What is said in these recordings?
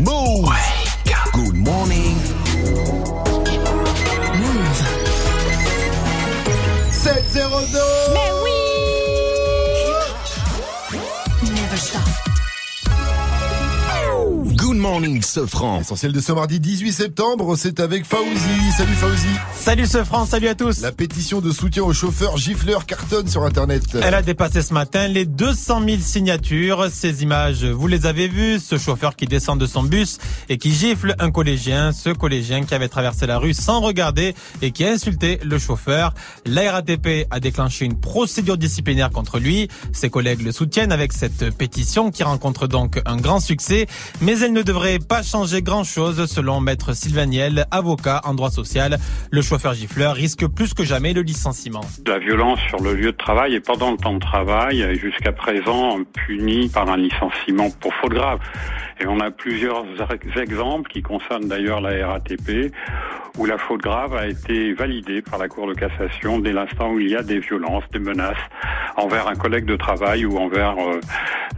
Move. Good morning. Move. 702 morning, Sofran. Essentiel de ce mardi 18 septembre, c'est avec Fauzi. Salut Fauzi. Salut ce France, salut à tous. La pétition de soutien aux chauffeurs gifleurs cartonne sur Internet. Elle a dépassé ce matin les 200 000 signatures. Ces images, vous les avez vues. Ce chauffeur qui descend de son bus et qui gifle un collégien. Ce collégien qui avait traversé la rue sans regarder et qui a insulté le chauffeur. La RATP a déclenché une procédure disciplinaire contre lui. Ses collègues le soutiennent avec cette pétition qui rencontre donc un grand succès. Mais elle ne devrait pas changer grand chose selon maître Sylvain Niel, avocat en droit social. Le chauffeur gifleur risque plus que jamais le licenciement. La violence sur le lieu de travail et pendant le temps de travail est jusqu'à présent punie par un licenciement pour faute grave. Et on a plusieurs exemples qui concernent d'ailleurs la RATP où la faute grave a été validée par la Cour de cassation dès l'instant où il y a des violences, des menaces envers un collègue de travail ou envers euh,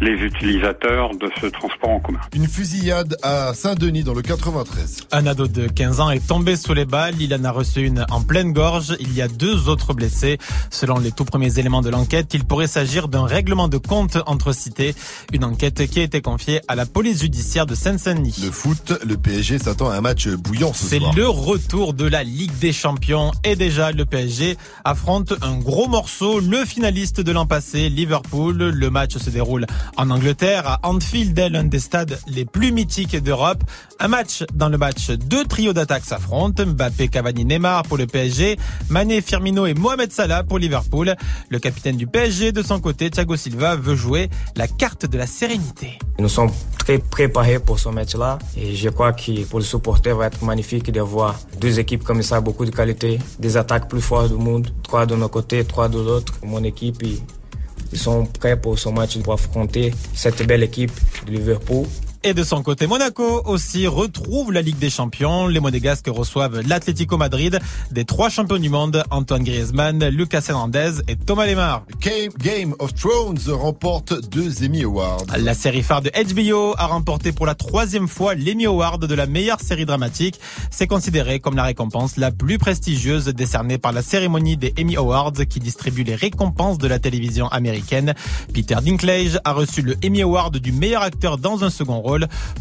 les utilisateurs de ce transport en commun. Une fusillade à Saint-Denis dans le 93. Un ado de 15 ans est tombé sous les balles. Il en a reçu une en pleine gorge. Il y a deux autres blessés. Selon les tout premiers éléments de l'enquête, il pourrait s'agir d'un règlement de compte entre cités. Une enquête qui a été confiée à la police judiciaire de Seine-Saint-Denis. Le foot, le PSG s'attend à un match bouillant ce C'est soir. le retour de la Ligue des Champions et déjà le PSG affronte un gros morceau, le finaliste de l'an passé, Liverpool. Le match se déroule en Angleterre, à Anfield, l'un des stades les plus mythiques d'Europe. Un match dans le match, deux trios d'attaque s'affrontent. Mbappé, Cavani, Neymar pour le PSG, Mané, Firmino et Mohamed Salah pour Liverpool. Le capitaine du PSG, de son côté, Thiago Silva, veut jouer la carte de la sérénité. Nous sommes très préparés pour ce match-là et je crois que pour le supporter va être magnifique de voir deux équipes comme ça, beaucoup de qualité, des attaques plus fortes du monde, trois de nos côtés, trois de l'autre. Mon équipe, ils sont prêts pour ce match pour affronter cette belle équipe de Liverpool. Et de son côté, Monaco aussi retrouve la Ligue des Champions. Les Monégasques reçoivent l'Atlético Madrid des trois champions du monde, Antoine Griezmann, Lucas Hernandez et Thomas Lemar. Game, Game of Thrones remporte deux Emmy Awards. La série phare de HBO a remporté pour la troisième fois l'Emmy Award de la meilleure série dramatique. C'est considéré comme la récompense la plus prestigieuse décernée par la cérémonie des Emmy Awards qui distribue les récompenses de la télévision américaine. Peter Dinklage a reçu le Emmy Award du meilleur acteur dans un second rôle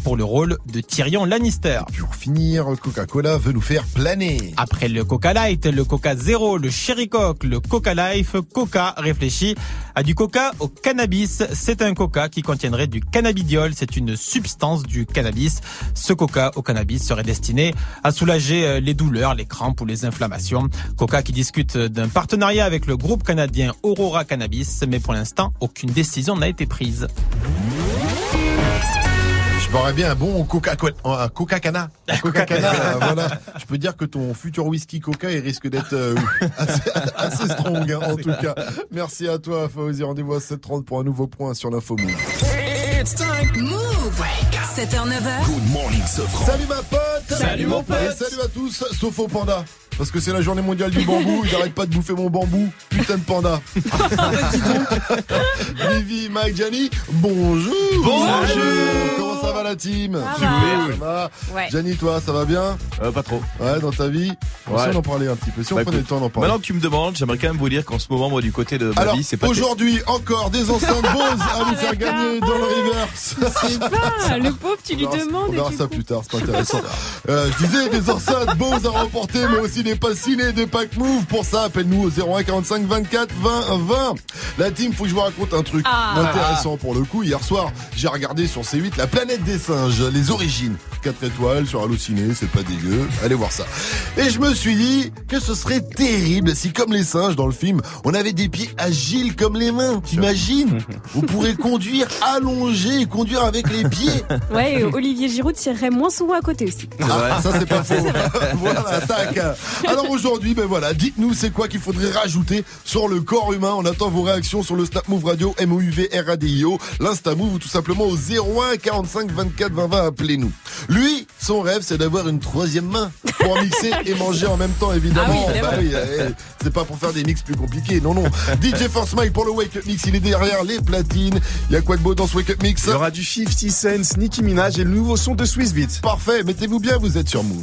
pour le rôle de Tyrion Lannister. Pour finir, Coca-Cola veut nous faire planer. Après le Coca Light, le Coca Zero, le Cherry Coke, le Coca Life, Coca réfléchit à du Coca au cannabis. C'est un Coca qui contiendrait du cannabidiol. C'est une substance du cannabis. Ce Coca au cannabis serait destiné à soulager euh, les douleurs, les crampes ou les inflammations. Coca qui discute d'un partenariat avec le groupe canadien Aurora Cannabis, mais pour l'instant, aucune décision n'a été prise. Je boirais bien un bon Coca-Cola, un Coca-Cana. Coca-Cana, voilà. Je peux dire que ton futur whisky Coca, il risque d'être euh, assez, assez strong, hein, en tout cas. Merci à toi, Fauzi. Rendez-vous à 7h30 pour un nouveau point sur l'info Move. It's time. Move. 7h, 9h. Good morning, Sofran. Salut ma pote Salut, mon pote. Et salut à tous, sauf au panda. Parce que c'est la journée mondiale du bambou, ils n'arrêtent pas de bouffer mon bambou. Putain de panda. Vivi, Mike, Gianni, bonjour Bonjour. Comment ça va la team Ça va. Ça va Ouais. Gianni, toi, ça va bien Euh, pas trop. Ouais, dans ta vie On Ouais. Si on en parlait un petit peu, si on Bah, prenait le temps d'en parler. Maintenant que tu me demandes, j'aimerais quand même vous dire qu'en ce moment, moi, du côté de ma Alors, vie, c'est pas. aujourd'hui, encore des enceintes Bose à nous faire gagner dans le reverse. Ah, le pauvre, tu lui demandes. On verra ça plus tard, c'est pas intéressant. Euh, je disais des enceintes Bose à remporter, mais aussi des passes ciné, des packs move. Pour ça, appelle-nous au 01 45 24 20 20. La team, faut que je vous raconte un truc Ah. intéressant pour le coup. Hier soir, j'ai regardé sur C8 La planète des singes, les origines. 4 étoiles sur Allociné, c'est pas dégueu. Allez voir ça. Et je me suis dit que ce serait terrible si, comme les singes dans le film, on avait des pieds agiles comme les mains. T'imagines? On pourrait conduire allongé et conduire avec les pieds. Ouais, et Olivier Giroud tirerait moins souvent à côté aussi. Ah, ça c'est pas faux. voilà, tac. Alors aujourd'hui, ben voilà, dites-nous c'est quoi qu'il faudrait rajouter sur le corps humain. On attend vos réactions sur le Snap Move Radio, M-O-U-V-R-A-D-I-O, l'Insta Move ou tout simplement au 01 45 24 04 20 20, appelez-nous. Lui, son rêve, c'est d'avoir une troisième main pour mixer et manger en même temps, évidemment. Ah oui, Bah oui, eh, c'est pas pour faire des mix plus compliqués, non, non. DJ Force Mike pour le Wake Up Mix, il est derrière les platines. Il y a quoi de beau dans ce Wake Up Mix Il y aura du 50 Cent, Nicki Minaj et le nouveau son de Swiss Beats. Parfait, mettez-vous bien, vous êtes sur Move.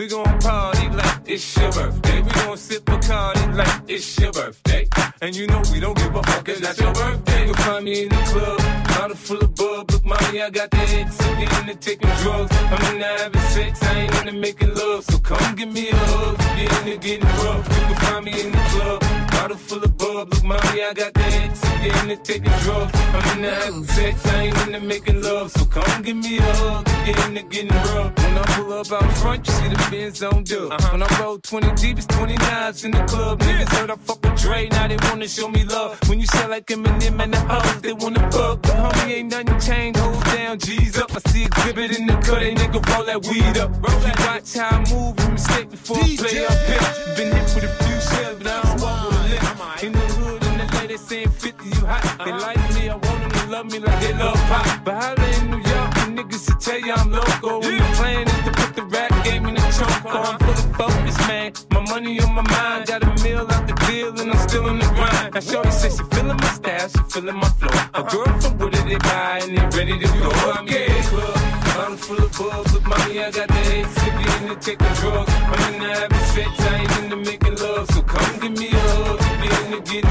We gon' party like it's your birthday. We gon' sip Bacardi like it's your birthday. And you know we don't give a fuck, it's not your birthday. You'll find me in the club, bottle full of bub. Look, mommy, I got the hits. I'm into taking drugs. I'm into having sex, I ain't into making love. So come give me a hug. Get into getting rough. You can find me in the club, bottle full of bub. Look, mommy, I got the hits. I'm into taking drugs. I'm into having sex, I ain't into making love. So come give me a hug. Get into getting rough. When I pull up out front, you see the Benz on dub. When I roll 20 deep, it's 29s in the club. Niggas heard I fuck with Dre, now they wanna show me love. When you sell like Eminem and the hoes, they wanna fuck. But homie, ain't nothing changed, hold down, G's up. I see exhibit in the cut, they nigga roll that weed up. Roll that watch how I move, and mistake before I play up bitch. Been hit with a few shells, but I don't walk with a. In the hood, in the lady saying 50, you hot. They uh-huh. like me, I want them to love me like they love pop. But holla in New York, the niggas to tell you I'm local. When the plan is to put the rap game in the trunk, oh, I'm of focus, man. My money on my mind, got a meal out the deal, and I'm still in the grind. Now, Shorty says she feeling my style, she feeling my flow. A girl from Wooded, they buy, and they ready to go. I'm in the club, bottle full of bubs. with mommy, I got the head sick, into taking drugs. I'm into having sex, I ain't into making love. So come give me a hug, get into getting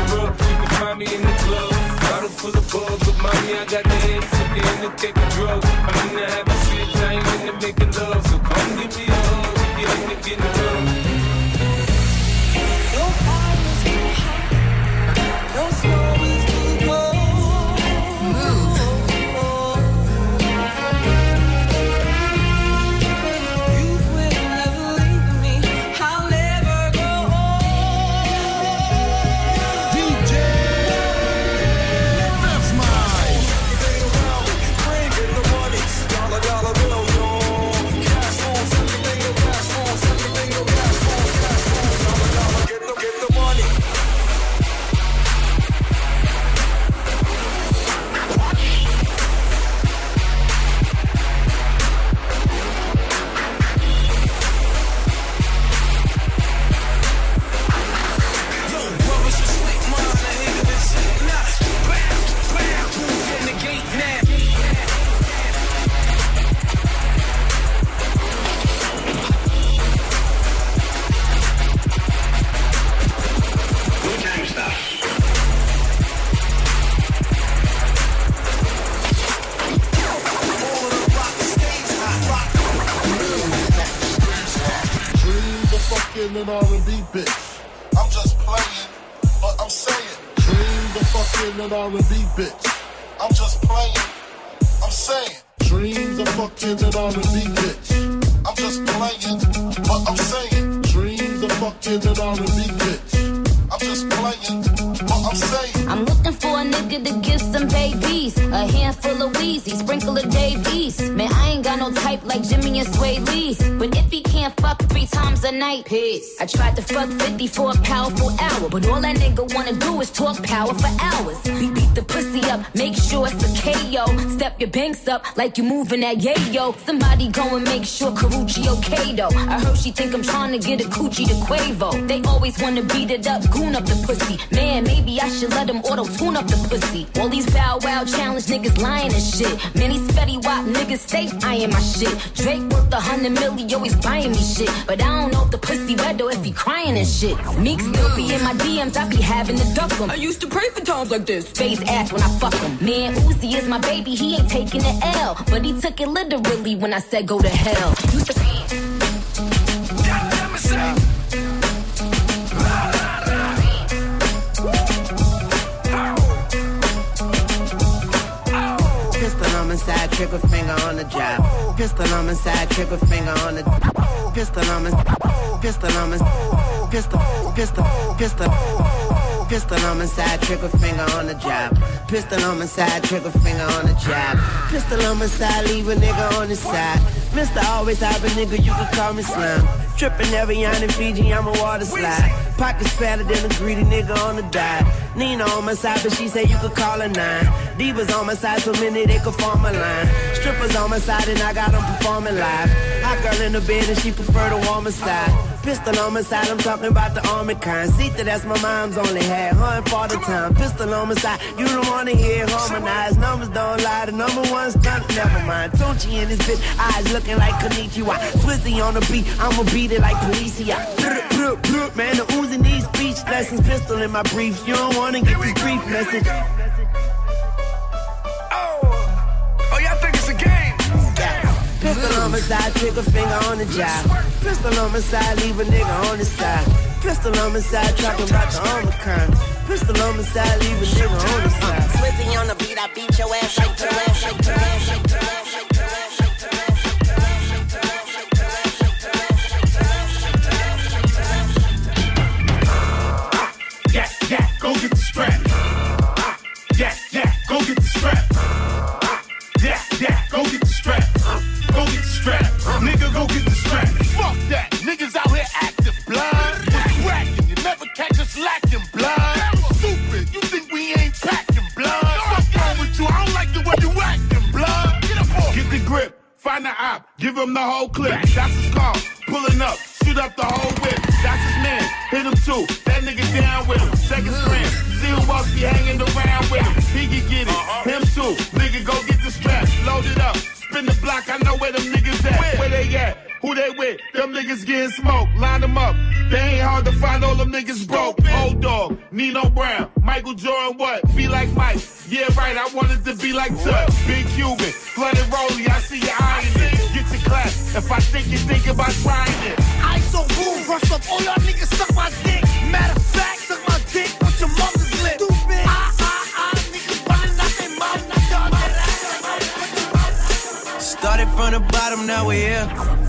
Power forever. Up like you moving that yayo. Somebody go and make sure Karuchi okay though. I heard she think I'm trying to get a coochie to Quavo. They always wanna beat it up, goon up the pussy. Man, maybe I should let them auto tune up the pussy. All these bow wow challenge niggas lying and shit. Man, these Fetty Wap niggas stay eyeing my shit. Drake worth a hundred million, always buying me shit. But I don't know if the pussy wet though if he crying and shit. Meek still be in my DMs, I be having to duck him. I used to pray for times like this. Face ass when I fuck him. Man, Uzi is my baby, he ain't taking the L. L. But he took it literally when I said go to hell. You th- Pistol on my side, trigger finger on the job. Pistol on my side, trigger finger on the. Pistol on my. Pistol on my. Pistol, pistol, pistol, pistol on my side, trigger finger on the job. Pistol on my side, trigger finger on the job. Pistol on my side, leave a nigga on the side. Mister always have a nigga, you can call me Slim. Trippin' every yarn in Fiji, I'm a water slide. Pockets fatter than a greedy nigga on the dive. Nina on my side, but she say you could call her nine. Divas on my side, so many they could form a line. Strippers on my side, and I got them performing live. Hot girl in the bed, and she prefer the warmer side. Pistol on my side, I'm talking about the army kind. That's my mom's only had. Hun for the time. Pistol on my side, you don't wanna hear harmonize. Numbers don't lie, the number one stunt, never mind. Tunchi in this bitch, eyes looking like Konichiwa. Swizzy on the beat, I'ma beat it like Policia. Man, the Uzi needs speech lessons. Pistol in my briefs, you don't wanna get this brief message. Pistol on my side, trigger finger on the job. Pistol on my side, leave a nigga on the side. Pistol on my side, talking about the kind. Pistol on my side, leave a nigga on the side. Swizzy on the beat, I beat your ass to the ass, to the ass, to the ass, to the ass, Nigga, go get the strap. Fuck that. Niggas out here active blind. Was cracking. You never catch us lacking blind. Stupid. You think we ain't packing blind? Fuck wrong with you? I don't like the way you acting blind. Get up on. Get the grip. Find the op. Give him the whole clip. That's his call. Pulling up. Shoot up the whole whip. That's his man. Hit him too. That nigga down with him. Second strand. See who else be hanging around with him. He can get it. Uh-huh. Him too. Nigga go get the strap. Load it up. Spin the block. I know where them niggas at. Where they at? Who they with? Them niggas getting smoked. Line them up. They ain't hard to find. All them niggas broke. Old dog. Nino Brown. Michael Jordan. What? Be like Mike. Yeah, right. I wanted to be like Tut. Big Cuban. Flooded Rolly. I see you eyeing it. Get your clap. If I think you think about trying it. I so boom, rush up all y'all niggas suck my dick. Matter of fact, suck my dick on your mother's lip. Stupid. Ah, ah, ah, niggas running out their mouth. Started from the bottom, now we here.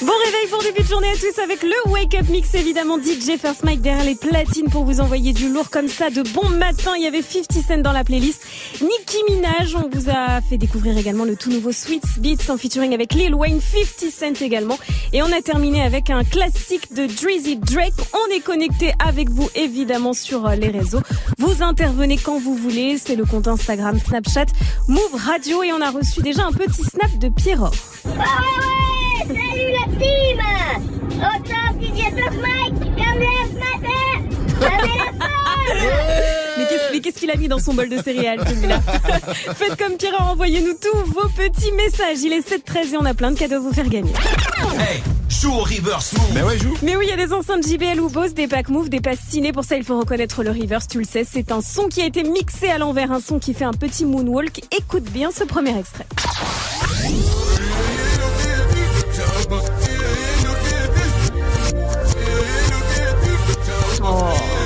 Bon réveil pour début de journée à tous avec le Wake Up Mix évidemment DJ First Mike derrière les platines pour vous envoyer du lourd comme ça de bon matin. Il y avait 50 Cent dans la playlist. Nicki Minaj, on vous a fait découvrir également le tout nouveau Sweet Beats en featuring avec Lil Wayne, 50 Cent également. Et on a terminé avec un classique de Drizzy Drake. On est connecté avec vous évidemment sur euh, les réseaux. Vous intervenez quand vous voulez. C'est le compte Instagram, Snapchat, Move Radio et on a reçu déjà un petit snap de Pierrot. Ouais, salut la team Autant First Mike, comme ce matin Avec la Mais qu'est-ce mais qu'est-ce qu'il a mis dans son bol de céréales celui-là? Faites comme Pierre, envoyez-nous tous vos petits messages. Il est 7-13 et on a plein de cadeaux à vous faire gagner. Hey, joue au reverse move. Mais ouais, joue. Mais oui, il y a des enceintes JBL ou Bose, des packs Move, des passes ciné. Pour ça, il faut reconnaître le reverse, tu le sais. C'est un son qui a été mixé à l'envers, un son qui fait un petit moonwalk. Écoute bien ce premier extrait. Il est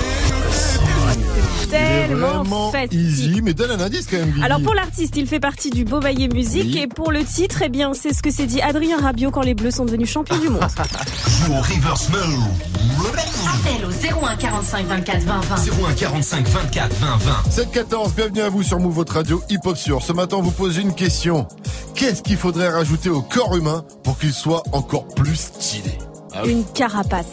Tellement easy, mais donne un indice quand même. Guigui. Alors pour l'artiste, il fait partie du Beauvaillé Musique Oui. et pour le titre, eh bien c'est ce que s'est dit Adrien Rabiot quand les Bleus sont devenus champions du monde. Joue au reverse. Appel au 01 45 24 20 20. 01 45 24 20 20. 7-14, bienvenue à vous sur Move, votre radio Hip Hop Sur. Ce matin, on vous pose une question. Qu'est-ce qu'il faudrait rajouter au corps humain pour qu'il soit encore plus stylé? Ah oui. Une carapace.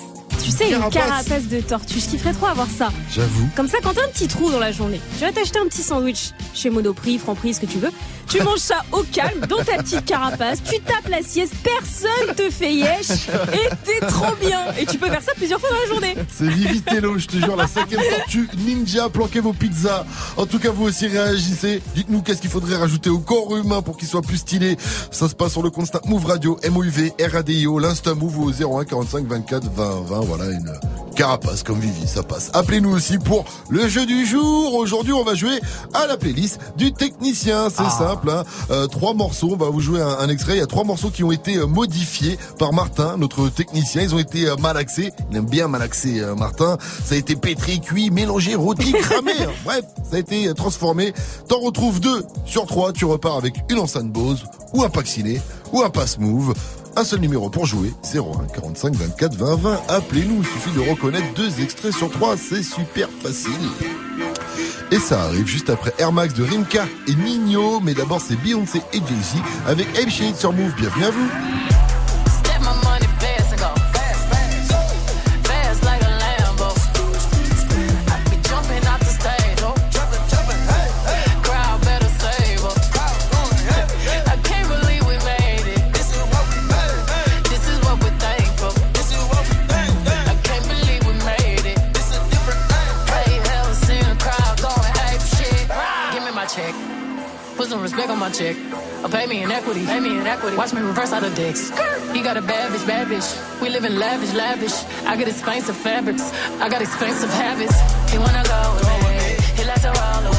Tu sais, une Carapace. de tortue. Je kifferais trop avoir ça. J'avoue. Comme ça, quand t'as un petit trou dans la journée, tu vas t'acheter un petit sandwich chez Monoprix, Franprix, ce que tu veux. Tu manges ça au calme, dans ta petite carapace. Tu tapes la sieste, personne te fait yesh. Et t'es trop bien. Et tu peux faire ça plusieurs fois dans la journée. C'est Vivitello, je te jure, la cinquième tortue ninja, planquez vos pizzas. En tout cas, vous aussi réagissez. Dites-nous qu'est-ce qu'il faudrait rajouter au corps humain pour qu'il soit plus stylé. Ça se passe sur le compte Snap Move Radio, MOUV, RADIO, l'Insta Move au 01 45 24 20 20. Voilà, une carapace comme Vivi, ça passe. Appelez-nous aussi pour le jeu du jour. Aujourd'hui, on va jouer à la playlist du technicien. C'est simple, hein. Euh, trois morceaux. On va vous jouer un, un extrait. Il y a trois morceaux qui ont été euh, modifiés par Martin, notre technicien. Ils ont été euh, malaxés. Il aime bien malaxer, euh, Martin. Ça a été pétri, cuit, mélangé, rôti, cramé. hein. Bref, ça a été transformé. T'en retrouves deux sur trois. Tu repars avec une enceinte Bose ou un pack ciné ou un pass move. Un seul numéro pour jouer, 01 45 24 20 20. Appelez-nous, il suffit de reconnaître deux extraits sur trois, c'est super facile. Et ça arrive juste après Air Max de Rimka et Nino, mais d'abord c'est Beyoncé et Jay-Z avec Ape Shade sur Move. Bienvenue. Or pay me in equity. Pay me in equity. Watch me reverse out of dicks. He got a bad bitch, bad bitch. We live in lavish, lavish. I get expensive fabrics. I got expensive habits. He wanna go me. He likes to roll away.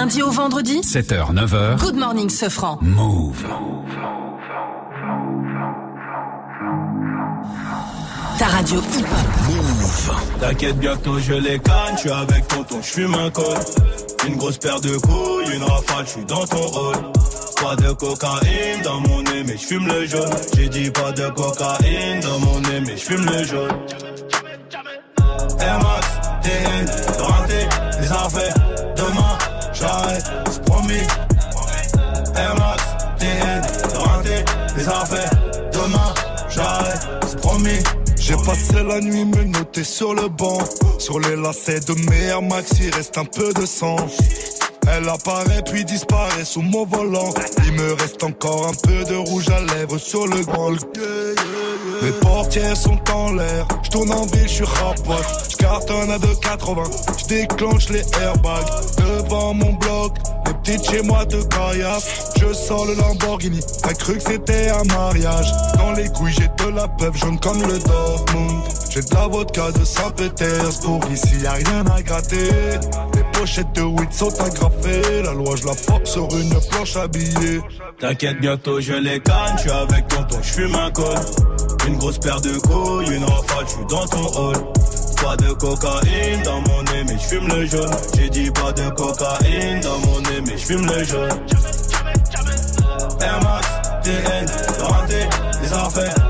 Lundi au vendredi 7h, 9h. Good morning, Sofran. Move. Ta radio hip-hop. T'inquiète bientôt je les canne, je suis avec tonton, je fume un col. Une grosse paire de couilles, une rafale, je suis dans ton rôle. Pas de cocaïne dans mon nez, mais je fume le jaune. J'ai dit pas de cocaïne dans mon nez, mais je fume le jaune. Air Max, TN, les affaires. Demain, j'arrête, c'est promis. J'ai passé la nuit me noter sur le banc. Sur les lacets de mes Air Max, il reste un peu de sang. Elle apparaît puis disparaît sous mon volant. Il me reste encore un peu de rouge à lèvres sur le grand. Mes portières sont en l'air. Je tourne en ville, je suis rapote. Je cartonne à 2,80. Je déclenche les airbags devant mon bloc. Les petites chez moi de caillasse. Je sors le Lamborghini. T'as cru que c'était un mariage. Dans les couilles, j'ai de la peuple jaune comme le Dortmund. J'ai de la vodka de Saint-Pétersbourg. Ici, y a rien à gratter. Les pochettes de weed sont agrafées. La loi, je la frappe sur une planche habillée. T'inquiète, bientôt je les canne, je suis avec tonton, je fume un col. Une grosse paire de couilles, une rafale, je suis dans ton hall. Pas de cocaïne dans mon nez, mais je fume le jaune. J'ai dit pas de cocaïne dans mon nez, mais je fume le jaune. Air Max, TN, les affaires.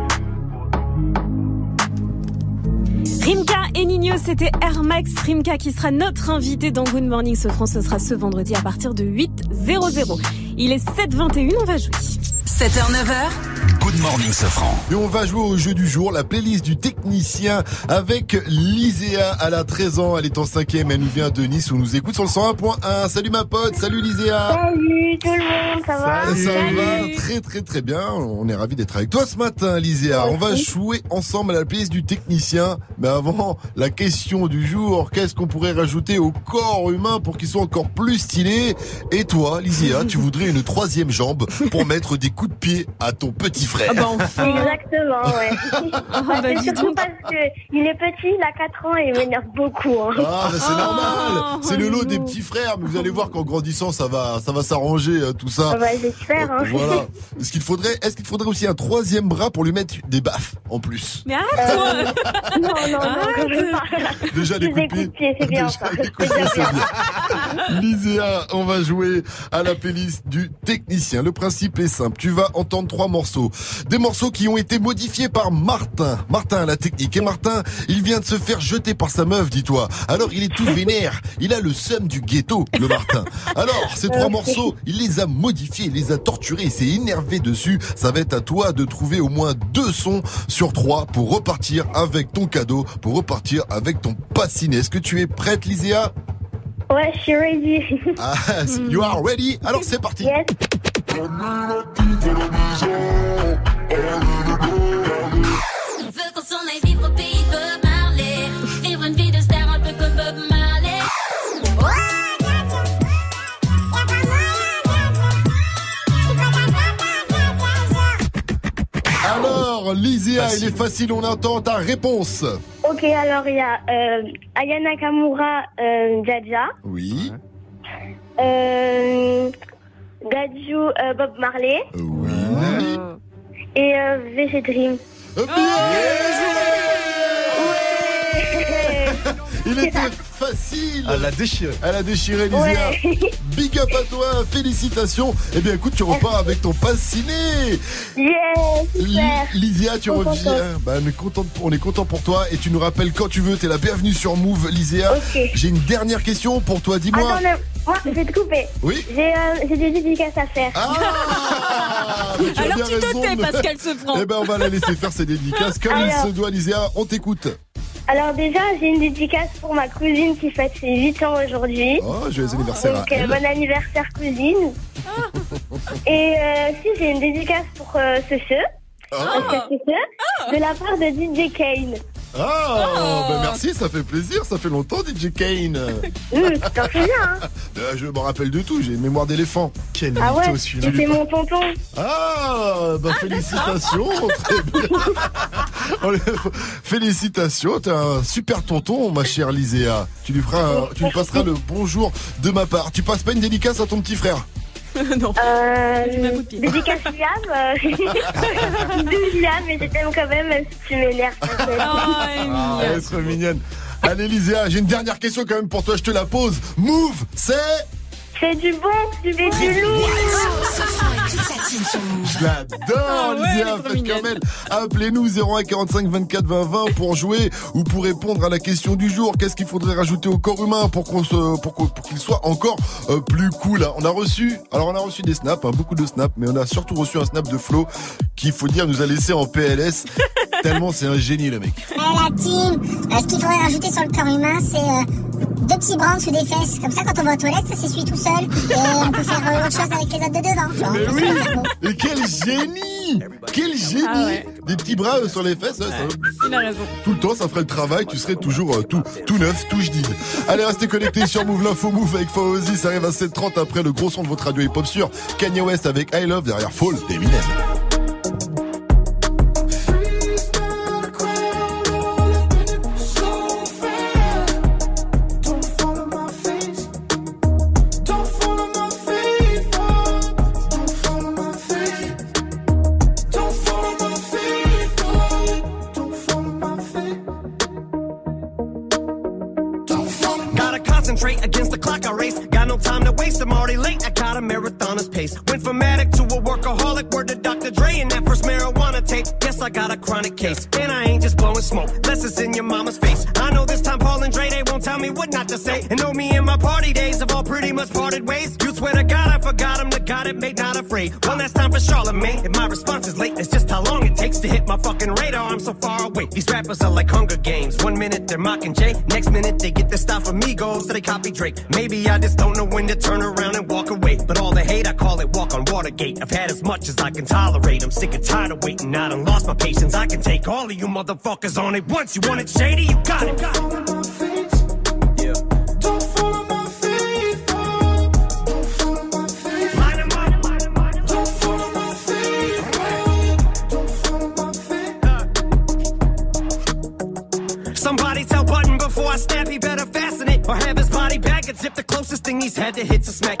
Rimka et Nino, c'était Air Max Rimka qui sera notre invité dans Good Morning Sofran. Ce sera ce vendredi à partir de 8h00. Il est 7h21, on va jouer. 7h, 9h. Good morning, Safran. Et on va jouer au jeu du jour, la playlist du technicien avec Liséa. Elle a 13 ans, elle est en 5ème, elle nous vient de Nice, on nous écoute sur le 101.1. Salut ma pote, salut Liséa. Salut tout le monde, ça va Ça va très très très bien. On est ravis d'être avec toi ce matin, Liséa. On va jouer ensemble à la playlist du technicien. Mais avant, la question du jour, qu'est-ce qu'on pourrait rajouter au corps humain pour qu'il soit encore plus stylé? Et toi, Liséa, tu voudrais une troisième jambe pour mettre des coups de pied à ton petit frère. Ah bah enfin. Exactement, ouais. Ah Bah, c'est surtout parce que il est petit, il a 4 ans et il m'énerve beaucoup. hein. Ah, bah, c'est normal. C'est le lot des petits frères. Mais vous allez voir qu'en grandissant, ça va, ça va s'arranger euh, tout ça. Ah bah, j'espère. Hein. Voilà. Est-ce qu'il faudrait, est-ce qu'il faudrait aussi un troisième bras pour lui mettre des baffes en plus? Mais arrête-toi non, non, non, je veux pas. Déjà des coups des de pied, c'est bien. Liséa, on va jouer à la playlist du technicien. Le principe est simple. Tu vas entendre trois morceaux. Des morceaux qui ont été modifiés par Martin. Martin la technique. Et Martin, il vient de se faire jeter par sa meuf, dis-toi. Alors il est tout vénère. Il a le seum du ghetto, le Martin. Alors, ces trois morceaux, il les a modifiés, il les a torturés, il s'est énervé dessus. Ça va être à toi de trouver au moins deux sons sur trois pour repartir avec ton cadeau, pour repartir avec ton passiné. Est-ce que tu es prête, Liséa Ouais, je suis ready. ah, You are ready? Alors c'est parti Yes. Marley. Alors, Liséa, il est facile, on entend ta réponse. Ok, alors il y a euh, Aya Nakamura, euh, Jaja. Oui. Euh, Dadju, euh, Bob Marley. Oui. Et euh, VG Dream. Il était facile Elle l'a déchiré. Elle a déchiré, Ouais. Big up à toi, félicitations Eh bien écoute, tu repars avec ton pass ciné Yes, Li- super. Lysia, tu reviens. contente. Bah, on, est content, on est content pour toi et tu nous rappelles quand tu veux. T'es la bienvenue sur Move, Lysia. Ok. J'ai une dernière question pour toi. Dis-moi. Attends, moi, je vais te couper. Oui J'ai euh, j'ai des dédicaces à faire. Ah, mais Alors tu te raison tais, Pascal se prend. Eh ben, on va la laisser faire ses dédicaces comme Alors. il se doit, Lysia. On t'écoute. Alors déjà, j'ai une dédicace pour ma cousine qui fête ses 8 ans aujourd'hui. Oh, joyeux anniversaire Donc, à euh, elle. bon anniversaire cousine. Et euh, si j'ai une dédicace pour euh, ce feu, Ah. de la part de DJ Kane. Ah, bah merci, ça fait plaisir. Ça fait longtemps, DJ Kane. T'en souviens, hein Euh, je me rappelle de tout. J'ai une mémoire d'éléphant. Quel Ah ouais, c'était mon tonton. Ah, bah félicitations, très bien. Les- félicitations, t'es un super tonton, ma chère Liséa. Tu lui feras, un- tu lui passeras le bonjour de ma part. Tu passes pas une dédicace à ton petit frère? non. Euh, dédicace Liam. Euh... Bisous, Liam, mais je t'aime quand même, même si tu m'énerves. Ah, elle est trop mignonne. Allez, Lysia, j'ai une dernière question quand même pour toi, je te la pose. Move, c'est. C'est du bon, du bébé du loup. Je l'adore, Ah trop faites comme elle. Appelez-nous 01 45 24 20 20 pour jouer ou pour répondre à la question du jour. Qu'est-ce qu'il faudrait rajouter au corps humain pour qu'on se, pour qu'on- pour qu'il soit encore euh, plus cool? On a reçu, alors on a reçu des snaps, hein, beaucoup de snaps, mais on a surtout reçu un snap de Flo qui, il faut dire, nous a laissé en PLS. Tellement c'est un génie, le mec. Eh, la team, euh, ce qu'il faudrait rajouter sur le corps humain, c'est euh, deux petits bras en dessous des fesses. Comme ça, quand on va aux toilettes, ça s'essuie tout seul. Et on peut faire euh, autre chose avec les autres de devant. tu vois. Mais oui. Et quel génie Quel génie Des petits bras euh, sur les fesses, ouais, ça- Il a raison. tout le temps, ça ferait le travail, tu serais toujours euh, tout, tout neuf, tout jadid. Allez, restez connectés sur Move l'Info Move avec Fawzi, ça arrive à 7h30 après le gros son de votre radio hip-hop sur Kanye West avec I Love derrière Fall d'Eminem. Dr. Dre and that first marijuana tape. Guess I got a chronic case. And I ain't just blowing smoke, less it's in your mama's face. I know this time Paul and Dre, they won't tell me what not to say. And know me and my party days have all pretty much parted ways. You swear to God I forgot him, the God it made not afraid. One last time for Charlemagne. If my response is late, it's just how long it takes to hit my fucking radar. I'm so far away. These rappers are like Hunger Games. One minute they're mocking Jay, next minute they get their stuff from Migos, so they copy Drake. Maybe I just don't know when to turn around and walk away. I call it walk on Watergate. I've had as much as I can tolerate. I'm sick and tired of waiting. Out. I done lost my patience. I can take all of you motherfuckers on it once. You want it shady? You got it. Don't follow my face. Don't follow my face. Don't follow my face. Don't follow my face. Don't follow uh. my face. Somebody tell Button before I snap, he better fasten it. Or have his body bag and zip the closest thing he's had to hits a smacking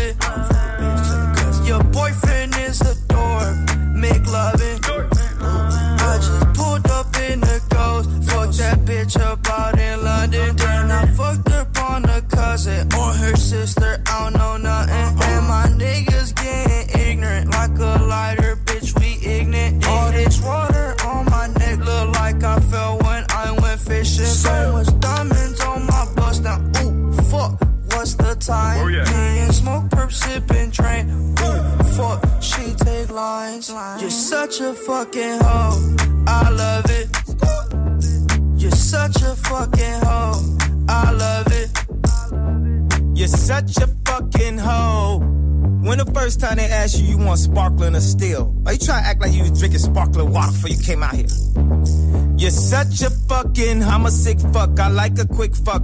A fucking hoe. I love it. You're such a fucking hoe. I love it. You're such a fucking hoe. When the first time they asked you, you want sparkling or still? Are you trying to act like you was drinking sparkling water before you came out here? You're such a fucking, I'm a sick fuck, I like a quick fuck.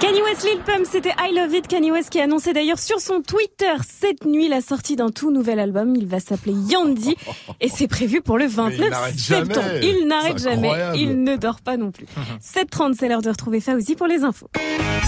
Kanye West Lil Pump, c'était I Love It. Kanye West qui a annoncé d'ailleurs sur son Twitter cette nuit la sortie d'un tout nouvel album. Il va s'appeler Yandy et c'est prévu pour le 29 n'arrête septembre. jamais. Il n'arrête jamais. Il ne dort pas non plus. 7h30, c'est l'heure de retrouver Fauzi pour les infos.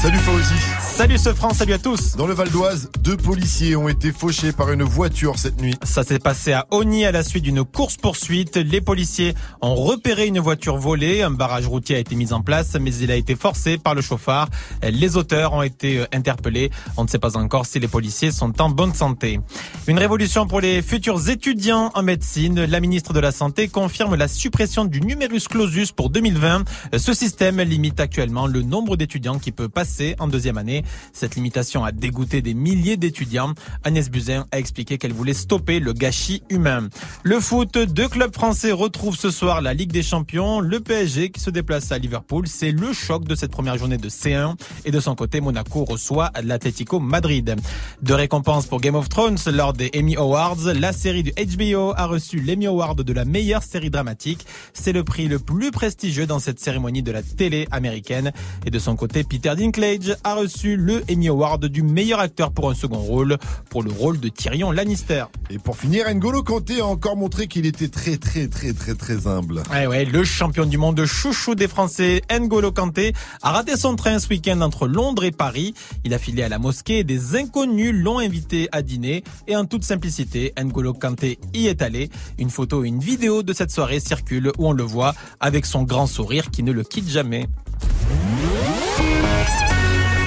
Salut Fauzi. Salut ce France, salut à tous. Dans le Val d'Oise, deux policiers ont été fauchés par une voiture cette nuit. Ça s'est passé à Oni à la suite d'une course-poursuite. Les policiers ont repéré une voiture volée. Un barrage routier a été mis en place, mais il a été forcé par le chauffard. Les auteurs ont été euh, interpellés. On ne sait pas encore si les policiers sont en bonne santé. Une révolution pour les futurs étudiants en médecine. La ministre de la Santé confirme la suppression du numerus clausus pour 2020. Ce système limite actuellement le nombre d'étudiants qui peut passer en deuxième année. Cette limitation a dégoûté des milliers d'étudiants. Agnès Buzyn a expliqué qu'elle voulait stopper le gâchis humain. Le foot, deux clubs français retrouvent ce soir la Ligue des Champions. Le PSG qui se déplace à Liverpool, c'est le choc de cette première journée de C1. Et de son côté, Monaco reçoit l'Atlético Madrid. De récompense pour Game of Thrones lors des Emmy Awards, la série du HBO a reçu l'Emmy Award de la meilleure série dramatique. C'est le prix le plus prestigieux dans cette cérémonie de la télé américaine. Et de son côté, Peter Dinklage a reçu le Emmy Award du meilleur acteur pour un second rôle, pour le rôle de Tyrion Lannister. Et pour finir, N'Golo Kanté a encore montré qu'il était très très très très très humble. Ouais, ouais, le champion du monde chouchou des Français, N'Golo Kanté, a raté son train ce week-end entre Londres et Paris. Il a filé à la mosquée des inconnus l'ont invité à dîner. Et en toute simplicité, N'Golo Kanté y est allé. Une photo et une vidéo de cette soirée circulent où on le voit avec son grand sourire qui ne le quitte jamais.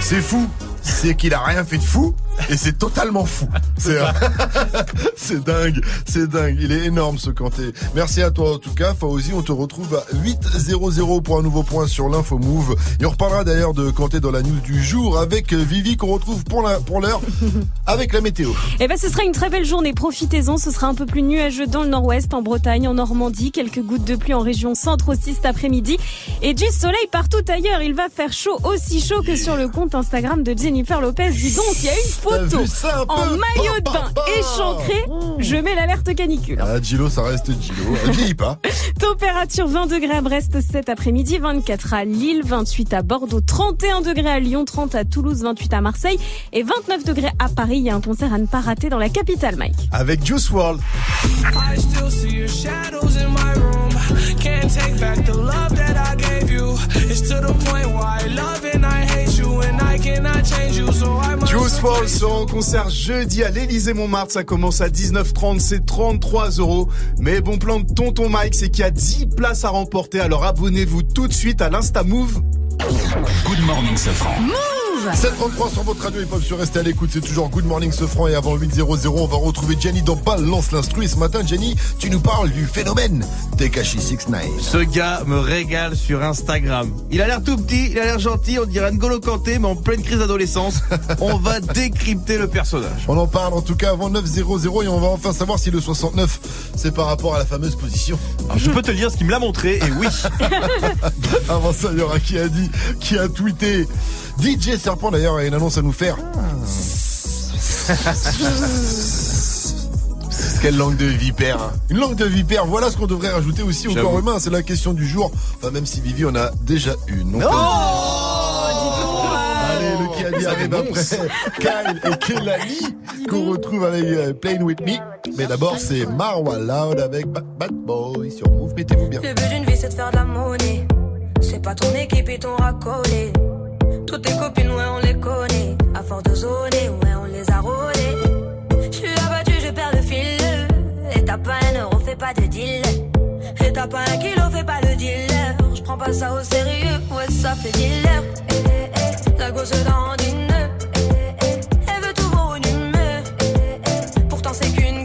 C'est fou. C'est qu'il a rien fait de fou et c'est totalement fou. C'est c'est dingue, c'est dingue. Il est énorme ce Kanté. Merci à toi en tout cas, Fauzi. On te retrouve à 8.00 pour un nouveau point sur l'info Move. Et on reparlera d'ailleurs de Kanté dans la news du jour avec Vivi qu'on retrouve pour la pour l'heure avec la météo. Eh ben, ce sera une très belle journée. Profitez-en. Ce sera un peu plus nuageux dans le nord-ouest, en Bretagne, en Normandie. Quelques gouttes de pluie en région centre aussi cet après-midi. Et du soleil partout ailleurs. Il va faire chaud, aussi chaud que sur le compte Instagram de Jennifer Lopez. Dis donc, il y a une photo ça un en maillot de Bah, bain bah, bah. échancré. Je mets l'alerte canicule. Ah, Gilo, ça reste Gilo. Elle vieillit pas. Température 20 degrés à Brest cet après-midi, 24 à Lille, 28 à Bordeaux, 31 degrés à Lyon, 30 à Toulouse, 28 à Marseille et 29 degrés à Paris. Il y a un concert à ne pas rater dans la capitale, Mike. Avec Juice WRLD. I still see your shadows in my room. Can't take back the love that I gave you. It's to the point where I love and I hate Juice WRLD sera en concert jeudi à l'Elysée Montmartre. Ça commence à 19h30, c'est 33 euros. Mais bon plan de tonton Mike, c'est qu'il y a 10 places à remporter. Alors abonnez-vous tout de suite à l'Insta Move. Good morning, Safran. 733 sur votre radio hip-hop sur Restez à l'écoute, c'est toujours Good Morning Sofran et avant 8.00 on va retrouver Jenny dans Balance l'instru et ce matin Jenny tu nous parles du phénomène Tekashi 69 Ce gars me régale sur Instagram. Il a l'air tout petit, il a l'air gentil, on dirait N'Golo Kanté, mais en pleine crise d'adolescence. On va décrypter le personnage. On en parle en tout cas avant 9.00 et on va enfin savoir si le 69 c'est par rapport à la fameuse position. Alors, je peux te dire ce qu'il me l'a montré, et oui. Avant ça, il y aura qui a dit, qui a tweeté. DJ Serpent d'ailleurs a une annonce à nous faire. Quelle langue de vipère hein. Une langue de vipère, voilà ce qu'on devrait rajouter aussi au corps humain, c'est la question du jour. Enfin même si Vivi en a déjà une. Donc, Allez, le qui arrive après Kyle et Kelani qu'on retrouve avec euh, Plain With Me. Mais d'abord, c'est Marwa Loud avec Bad, Bad Boy sur Move. Mettez-vous bien. Le but d'une vie c'est de faire de la monnaie. C'est pas ton équipe et ton racolé. Toutes tes copines, ouais, on les connaît. À force de zoner, ouais, on les a rôlées. Je suis abattu, je perds le fil. Et t'as pas un euro, fais pas de deal. Et t'as pas un kilo, fais pas le dealer. Je prends pas ça au sérieux, ouais, ça fait dealer. Eh, eh, eh, la gosse dans une. Eh, elle veut tout voir une humeur. Pourtant c'est qu'une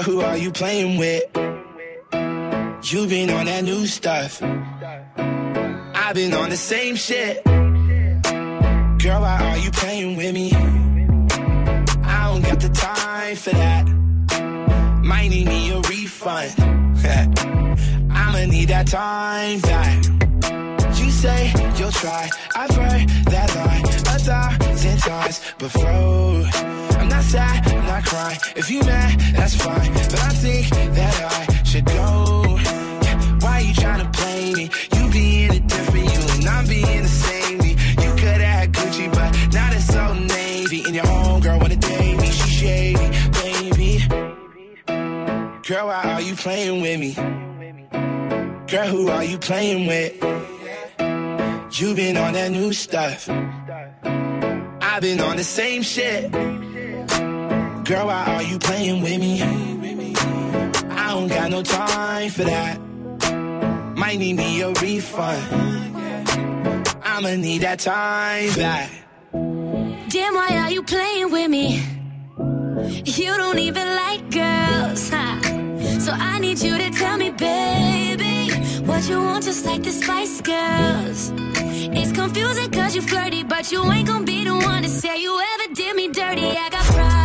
Girl, who are you playing with? You been on that new stuff. I've been on the same shit. Girl, why are you playing with me? I don't got the time for that. Might need me a refund. I'ma need that time back. Say you'll try. I've heard that line a thousand times before. I'm not sad, I'm not crying. If you mad, that's fine. But I think that I should go. Why you trying to play me? You being a different you and I'm being the same me. You could have had Gucci, but now it's so navy. And your homegirl wanna date me, she shady, baby. Girl, why are you playing with me? Girl, who are you playing with? You been on that new stuff. I've been on the same shit. Girl, why are you playing with me? I don't got no time for that. Might need me a refund. I'ma need that time back. Damn, why are you playing with me? You don't even like girls, huh? So I need you to tell me, baby, what you want, just like the Spice Girls. It's confusing cause you flirty, but you ain't gonna be the one to say you ever did me dirty. I got pride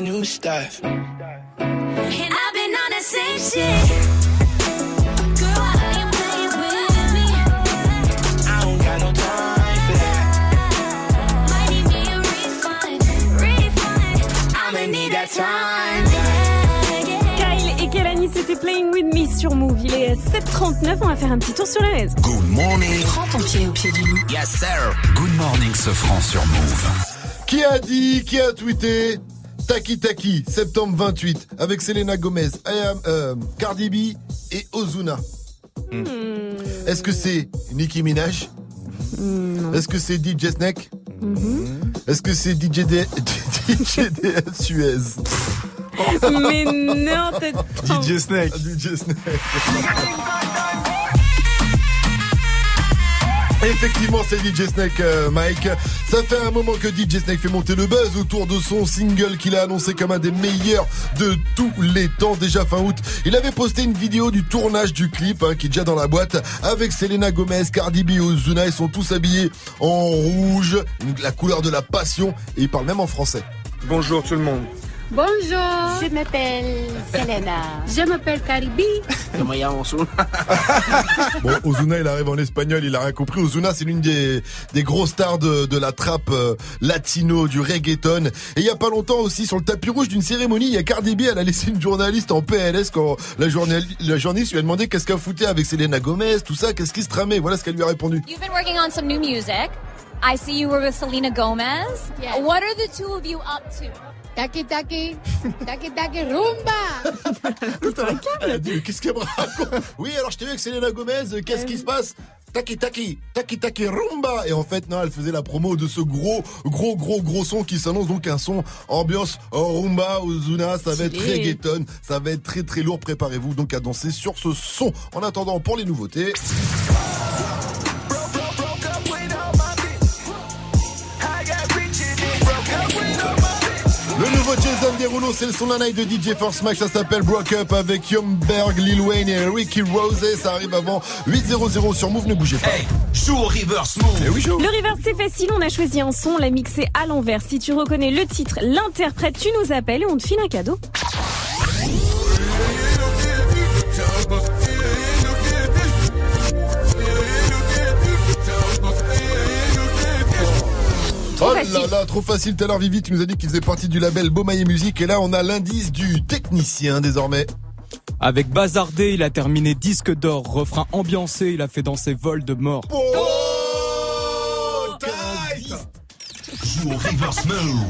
New stuff. And I've been on the same shit. Kyle et Kelani, c'était Playing With Me sur Move. Il est 7h39, on va faire un petit tour sur le réseau. Good morning. Prends ton pied au pied du loup. Yes, sir. Good morning, ce franc sur Move. Qui a dit, qui a tweeté Taki Taki, septembre 28, avec Selena Gomez, I am, euh, Cardi B et Ozuna. Hmm. Est-ce que c'est Nicki Minaj? Est-ce que c'est DJ Snake? Est-ce que c'est DJ, D... DJ DS Suez Mais non, t'es DJ Snake. DJ Snake. Effectivement, c'est DJ Snake, euh, Mike. Ça fait un moment que DJ Snake fait monter le buzz autour de son single qu'il a annoncé comme un des meilleurs de tous les temps. Déjà fin août, il avait posté une vidéo du tournage du clip hein, qui est déjà dans la boîte avec Selena Gomez, Cardi B Ozuna. Ils sont tous habillés en rouge, la couleur de la passion, et ils parlent même en français. Bonjour tout le monde. Bonjour. Je m'appelle Selena. Je m'appelle Caribi. Bon, Ozuna, il arrive en espagnol, il a rien compris. Ozuna, c'est l'une des, des grosses stars de, de la trappe euh, latino, du reggaeton. Et il y a pas longtemps aussi, sur le tapis rouge d'une cérémonie, il y a Cardi B, elle a laissé une journaliste en PLS quand la, journal- la journaliste lui a demandé qu'est-ce qu'elle foutait avec Selena Gomez, tout ça, qu'est-ce qui se tramait. Voilà ce qu'elle lui a répondu. You've been working on some new music. I see you were with Selena Gomez. What are the two of you up to? Taki taki. Taki taki rumba. Elle a dit, mais qu'est-ce qu'elle me raconte? Oui, alors je t'ai vu avec Selena Gomez, euh, qu'est-ce qui se passe? Taki taki, taki taki rumba Et en fait, non, elle faisait la promo de ce gros, gros, gros, gros son qui s'annonce donc un son ambiance rumba, Ozuna, ça va être Stylé. reggaeton, ça va être très très lourd, préparez-vous donc à danser sur ce son. En attendant, pour les nouveautés... C'est le son d'un night de DJ Force Max, ça s'appelle Broke Up avec Youngberg, Lil Wayne et Ricky Rose, ça arrive avant 8.00 sur Move, ne bougez pas. Joue au reverse move. Eh oui, joue. Le reverse, c'est facile. On a choisi un son, on l'a mixé à l'envers. Si tu reconnais le titre, l'interprète, tu nous appelles et on te file un cadeau. Là là, trop facile. Tout à l'heure, Vivi, tu nous as dit qu'il faisait partie du label Beaumaillé Musique. Et là, on a l'indice du technicien désormais. Avec Bazardé, il a terminé disque d'or. Refrain ambiancé, il a fait danser vol de mort. Oh, au reverse move.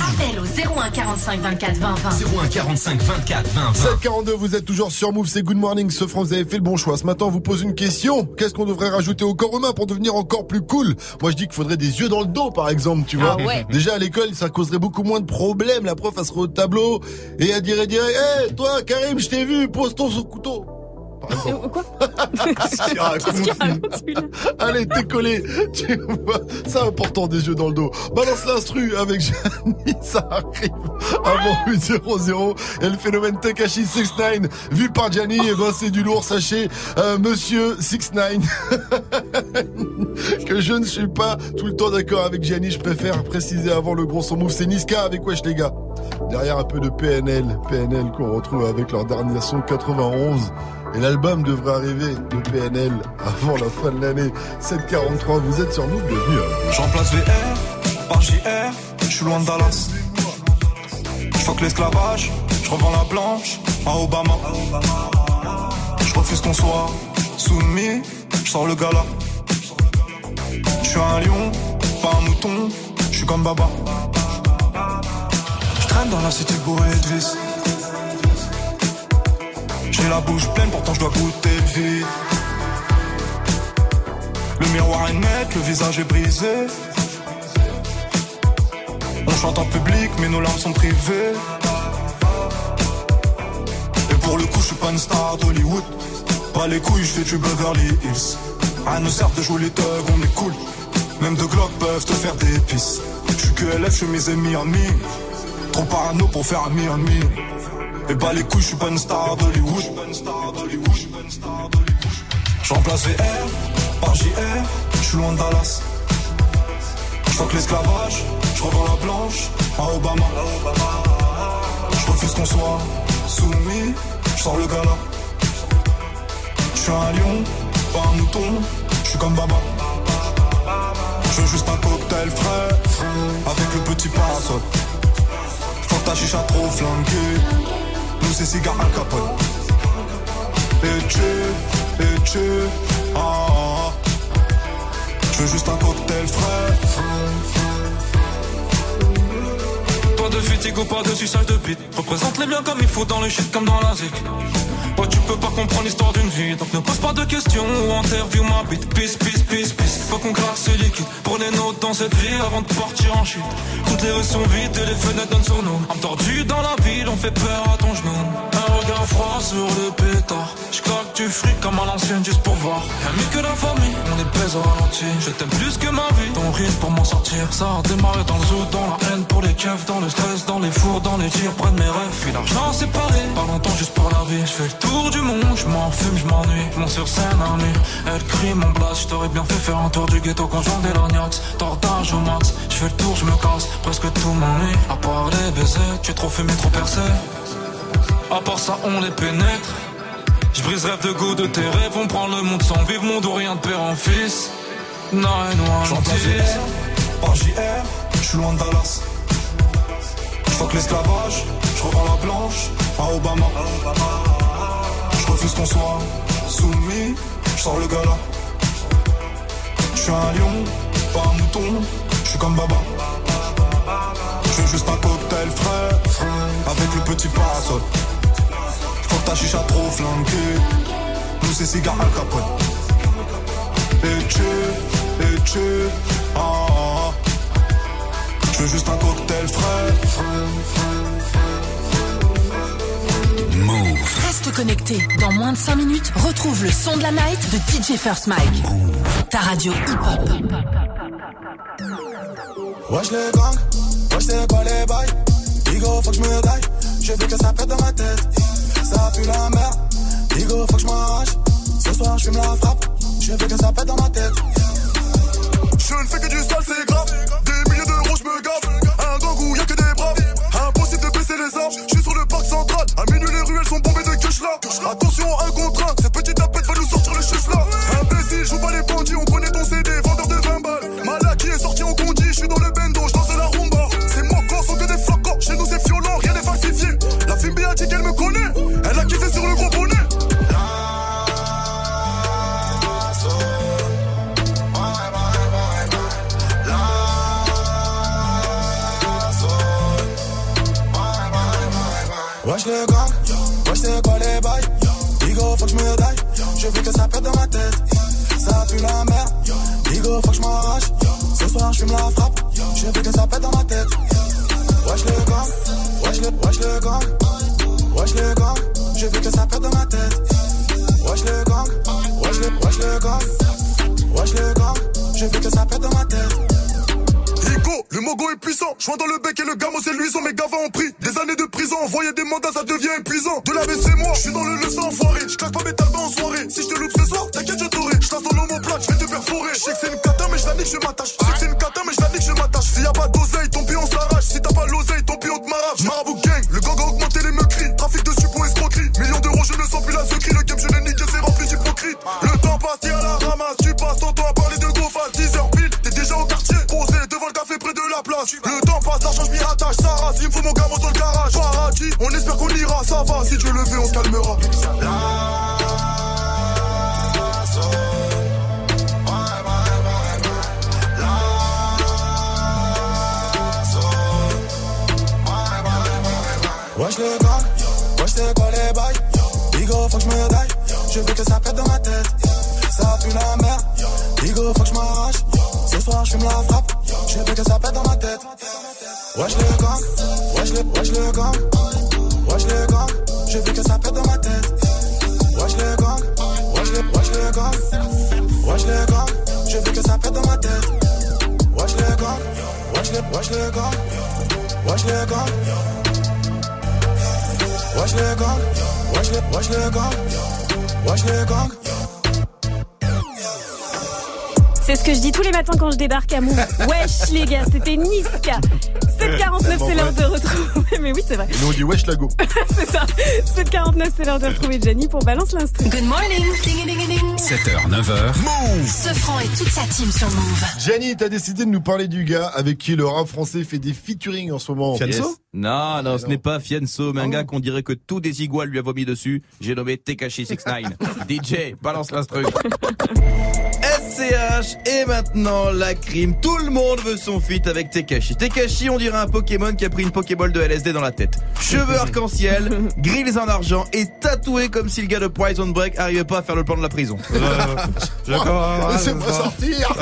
Appel au 01 45 24 20 20. 01 45 24 20 20. 742, vous êtes toujours sur Move, c'est Good Morning, ce France, vous avez fait le bon choix. Ce matin, on vous pose une question. Qu'est-ce qu'on devrait rajouter au corps humain pour devenir encore plus cool? Moi, je dis qu'il faudrait des yeux dans le dos, par exemple, tu vois. Ah ouais. Déjà, à l'école, ça causerait beaucoup moins de problèmes. La prof, elle serait au tableau et elle dirait, dirait, hé, toi, Karim, je t'ai vu, pose ton couteau. Par exemple. Quoi Qu'est-ce qu'il raconte Allez, collé. Tu vois, c'est important des yeux dans le dos. Balance l'instru avec Gianni, ça arrive avant 8-0-0. Et le phénomène Takashi 69, vu par Gianni, eh ben, c'est du lourd, sachez, euh, monsieur 69. que je ne suis pas tout le temps d'accord avec Gianni, je préfère préciser avant le gros son move, c'est Niska avec Wesh les gars. Derrière un peu de PNL, PNL qu'on retrouve avec leur dernier son 91. Et l'album devrait arriver de PNL avant la fin de l'année. 743, vous êtes sur nous, bienvenue. à- Je remplace VR par JR, je suis loin de Dallas. Je fuck l'esclavage, je revends la blanche à Obama. Je refuse qu'on soit soumis, je sors le gala. Je suis un lion, pas un mouton, je suis comme Baba. Je traîne dans la cité bourrée. J'ai la bouche pleine, pourtant je dois goûter le vide. Le miroir est net, le visage est brisé. On chante en public, mais nos larmes sont privées. Et pour le coup, je suis pas une star d'Hollywood. Pas les couilles, je fais du Beverly Hills. À nous sert de jouer les thugs, on est cool. Même deux glocks peuvent te faire des pisses. Je suis que LF, je suis mes amis mine. Trop parano pour faire ami en mine. Et bah les couilles, je suis pas une star d'Hollywood. Je remplace VR par JR, je suis loin de Dallas. Je que l'esclavage, je revends la planche à Obama. Je refuse qu'on soit soumis, je sors le gala. Je suis un lion, pas un mouton, je suis comme Baba. Je veux juste un cocktail frais, avec le petit parasol. Faut que ta chicha trop flanquée, nous c'est cigare Al Capone. Et tu, et tu, ah, ah. Je veux juste un cocktail frais. Fatigue pas de suçage de bite. Représente les biens comme il faut dans le shit comme dans la zik. Ouais, tu peux pas comprendre l'histoire d'une vie, donc ne pose pas de questions ou interview ma bite. Peace, peace, peace, peace. Faut qu'on craque ce liquide pour les nôtres dans cette vie avant de partir en chute. Toutes les rues sont vides et les fenêtres donnent sur nous. Entendu dans la ville, on fait peur à ton genou. Un regard froid sur le pétard. J'claque du fric comme à l'ancienne juste pour voir. Mieux que la famille, on est pèse au ralenti. Je t'aime plus que ma vie, ton rythme pour m'en sortir. Ça a démarré dans le zoo, dans la haine pour les keufs, dans le stress, dans les fours, dans les tirs, près de mes rêves. Puis l'argent séparé, pas longtemps juste pour la vie. Je fais le tour du monde, je m'en fume, je m'ennuie. Mon sur scène nuit, elle crie mon blast. Je t'aurais bien fait faire un tour du ghetto quand j'en des lorgnax. Tordage au max, je fais le tour, je me casse. Presque tout m'ennuie, à part les baisers. Tu es trop fumé, trop percé. À part ça, on les pénètre. Je brise rêve de goût de tes rêves. On prend le monde sans vivre, monde ou rien de père en fils. Non, non, J'en place VR, par JR, je suis loin de Dallas. Je que l'esclavage, je revends la planche à Obama. Je refuse qu'on soit soumis, je sors le gala. Je suis un lion, pas un mouton, je suis comme Baba. Je veux juste un cocktail frais, avec le petit parasol. Faut que ta chicha trop flanquée, nous c'est cigare Al Capone. Et tu, et tu, ah. Je veux juste un cocktail frais. Move. Reste connecté. Dans moins de 5 minutes, retrouve le son de la night de DJ First Mike. Ta radio hip-hop. Wesh les gangs, wesh c'est quoi les bails Digo faut que je me daille, je veux que ça pète dans ma tête Ça pue la merde, Digo faut que je m'arrache Ce soir je fume la frappe, je veux que ça pète dans ma tête Je ne fais que du sale, c'est grave. Me gave. Un où y'a que des braves. Impossible de baisser les armes. Je suis sur le parc central. À minuit, les ruelles sont bombées de cash là. Attention, un contre un. Cette petite tapette va nous sortir le chus là. Dans ma tête. Ça pue la merde, Digo faut que je m'arrache. Ce soir je fume la frappe, je veux que ça pète dans ma tête. Wesh les gang, wesh les, wesh les gang. Wesh les gang, je veux que ça pète dans ma tête. Wesh les gang, wesh les, wesh les gang. Wesh les gang, je veux que ça pète dans ma tête. Le mogo est puissant. Joint dans le bec et le gamo c'est luisant. Mes gavas ont pris des années de prison. Envoyer des mandats, ça devient épuisant. De la c'est moi, je suis dans le leçon enfoiré. Je claque pas mes talbans en soirée. Si je te loupe il me faut mon gamin dans le garage. Paradis, on espère qu'on ira, ça va. Si Dieu le veut, on se calmera. Wesh les gangs, wesh les gangs. C'est ce que je dis tous les matins quand je débarque à Move. Wesh les gars, c'était Niska. 749, c'est l'heure de retrouver. Mais oui, c'est vrai. Et nous on dit wesh lago. C'est ça. 749, c'est l'heure de retrouver Jenny pour balance l'instru. Good morning. Ding, ding, ding. 7h, 9h. Move Sofran et toute sa team sur Move. Gianni, t'as décidé de nous parler du gars avec qui le rap français fait des featuring en ce moment. Yes. Non, non, ce n'est pas Fianso, mais un gars qu'on dirait que tout des iguales lui a vomi dessus. J'ai nommé Tekashi 69. DJ, balance l'instru. SCH et maintenant la crime. Tout le monde veut son feat avec Tekashi. Tekashi, on dirait un Pokémon qui a pris une Pokéball de LSD dans la tête. Cheveux arc-en-ciel, grilles en argent et tatoué comme si le gars de Prison Break arrivait pas à faire le plan de la prison. Laissez-moi sortir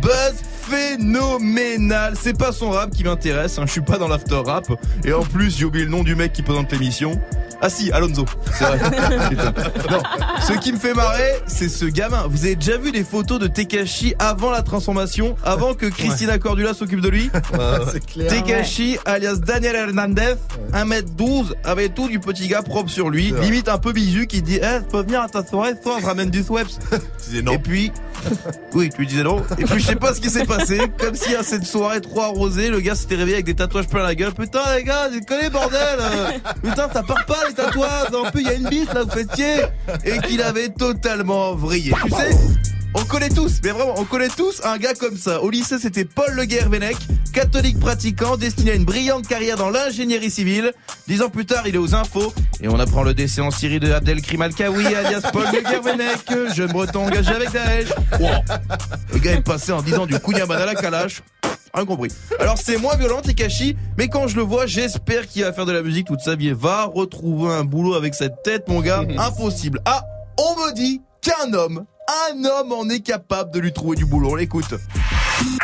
Buzz phénoménal. C'est pas son rap qui m'intéresse. hein. Je suis pas dans l'after rap. Et en plus, j'ai oublié le nom du mec qui présente l'émission. Ah si, Alonso. C'est vrai. Non, ce qui me fait marrer, c'est ce gamin. Vous avez déjà vu des photos de Tekashi avant la transformation, avant que Christina Cordula s'occupe de lui C'est clair. Tekashi, alias Daniel Hernandez, 1m12, avait tout du petit gars propre sur lui, limite un peu bisu qui dit Eh, tu peux venir à ta soirée, toi, je ramène du Sweps. Tu disais non. Et puis, oui, tu lui disais non. Et puis, je sais pas ce qui s'est passé. Comme si à cette soirée trop arrosée, le gars s'était réveillé avec des tatouages plein la gueule. Putain, les gars, j'ai connu, bordel. Putain, ça part pas, il y a une là. Et qu'il avait totalement vrillé. Tu sais, on connaît tous, mais vraiment, on connaît tous un gars comme ça. Au lycée, c'était Paul Le Guervenec, catholique pratiquant, destiné à une brillante carrière dans l'ingénierie civile. Dix ans plus tard, il est aux infos et on apprend le décès en Syrie de Abdelkrim Al-Kawi, alias Paul Le Guervenec, jeune breton engagé avec Daesh. Wow. Le gars est passé en disant du Kounyaman à la Kalash. Alors c'est moins violent Tekashi, mais quand je le vois, j'espère qu'il va faire de la musique toute sa vie et va retrouver un boulot avec cette tête, mon gars. Impossible. Ah, on me dit qu'un homme, un homme en est capable de lui trouver du boulot. On l'écoute.